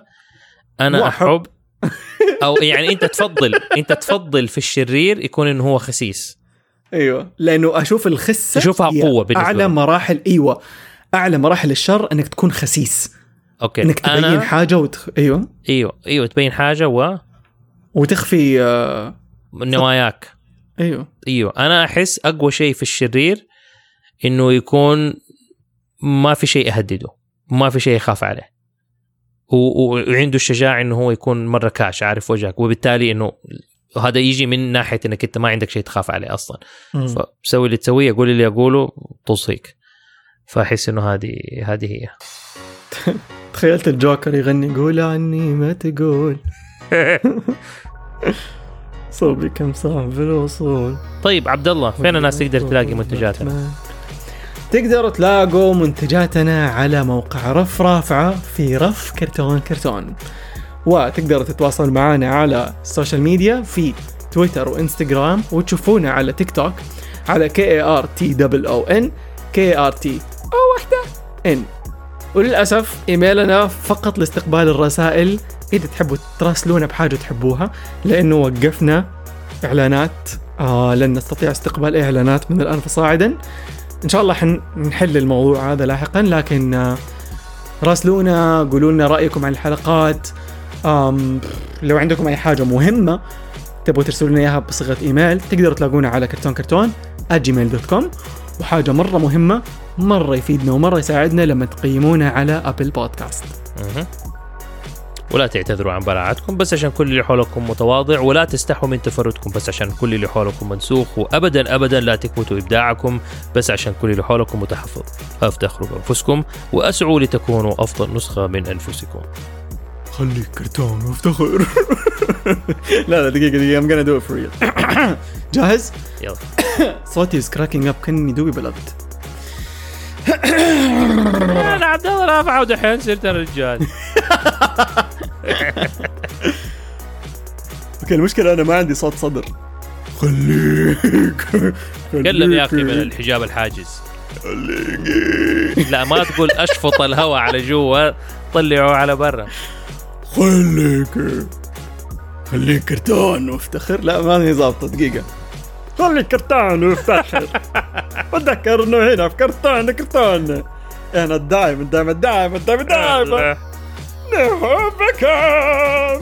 أنا. أحب. أو يعني أنت تفضل أنت تفضل في الشرير يكون إنه هو خسيس. أيوه. لأنه أشوف الخسة تشوفها هي قوة بالنسبة أعلى. مراحل أيوه. أعلى مراحل الشر إنك تكون خسيس. أوكي. إنك تبين أنا حاجة وتخ... أيوه. أيوه أيوه تبين حاجة و وتخفي آه... نواياك. أيوه. أيوه. أنا أحس أقوى شيء في الشرير إنه يكون ما في شيء يهدده ما في شيء يخاف عليه. وعنده الشجاعة إنه هو يكون مرة كاش عارف وجهك. وبالتالي إنه هذا يجي من ناحية إنك أنت ما عندك شيء تخاف عليه أصلا. مم. فسوي اللي تسويه قول اللي اقوله هيك فأحس إنه هذه هذه هي. تخيلت الجوكر يغني قول عني ما تقول. صوبي كم صعب في الوصول. طيب عبد الله فين الناس تقدر تلاقي منتجاتنا؟ تقدروا تلاقوا منتجاتنا على موقع رف رافعة في رف كرتون كرتون. وتقدروا تتواصلوا معنا على ال social media في تويتر وإنستغرام وتشوفونا على تيك توك على K A R T double O N K R T O واحدة N وللأسف إيميلنا فقط لاستقبال الرسائل. إذا تحبوا تراسلونا بحاجة تحبوها لأنه وقفنا إعلانات آه لن نستطيع استقبال إعلانات من الان فصاعدا إن شاء الله حنحل الموضوع هذا لاحقا لكن آه، راسلونا قولوا لنا رأيكم عن الحلقات. آم لو عندكم أي حاجة مهمة تبغوا ترسلوا لنا إياها بصيغة إيميل تقدروا تلاقونا على كرتون كرتون gmail.com وحاجه مرة مهمة مرة يفيدنا ومرة يساعدنا لما تقيمونا على ابل بودكاست. ولا تعتذروا عن براعتكم بس عشان كل اللي حولكم متواضع ولا تستحوا من تفردكم بس عشان كل اللي حولكم منسوخ وابدا ابدا لا تكبتوا إبداعكم بس عشان كل اللي حولكم متحفظ. أفتخروا بأنفسكم وأسعوا لتكونوا أفضل نسخة من أنفسكم. خليك كرتون وافتخر لا لا دقيقة دقيقة I'm gonna do it for real. جاهز؟ يلا. صوتي is cracking up كأني دوبي بلغت أنا عبد الله رافع ودحين صرت رجال أوكي المشكلة أنا ما عندي صوت صدر. خليك تكلم يا أخي من الحجاب الحاجز. لا ما تقول أشفط الهواء على جوا طلعوا على برا. خليك. خليك كرتون وافتخر لا ما هي ظابطه دقيقة. خليك كرتون وافتخر وتذكر إنه هنا في كرتون كرتون. أنا الدايم الدايم الدايم الدايم الدايم. نحبكم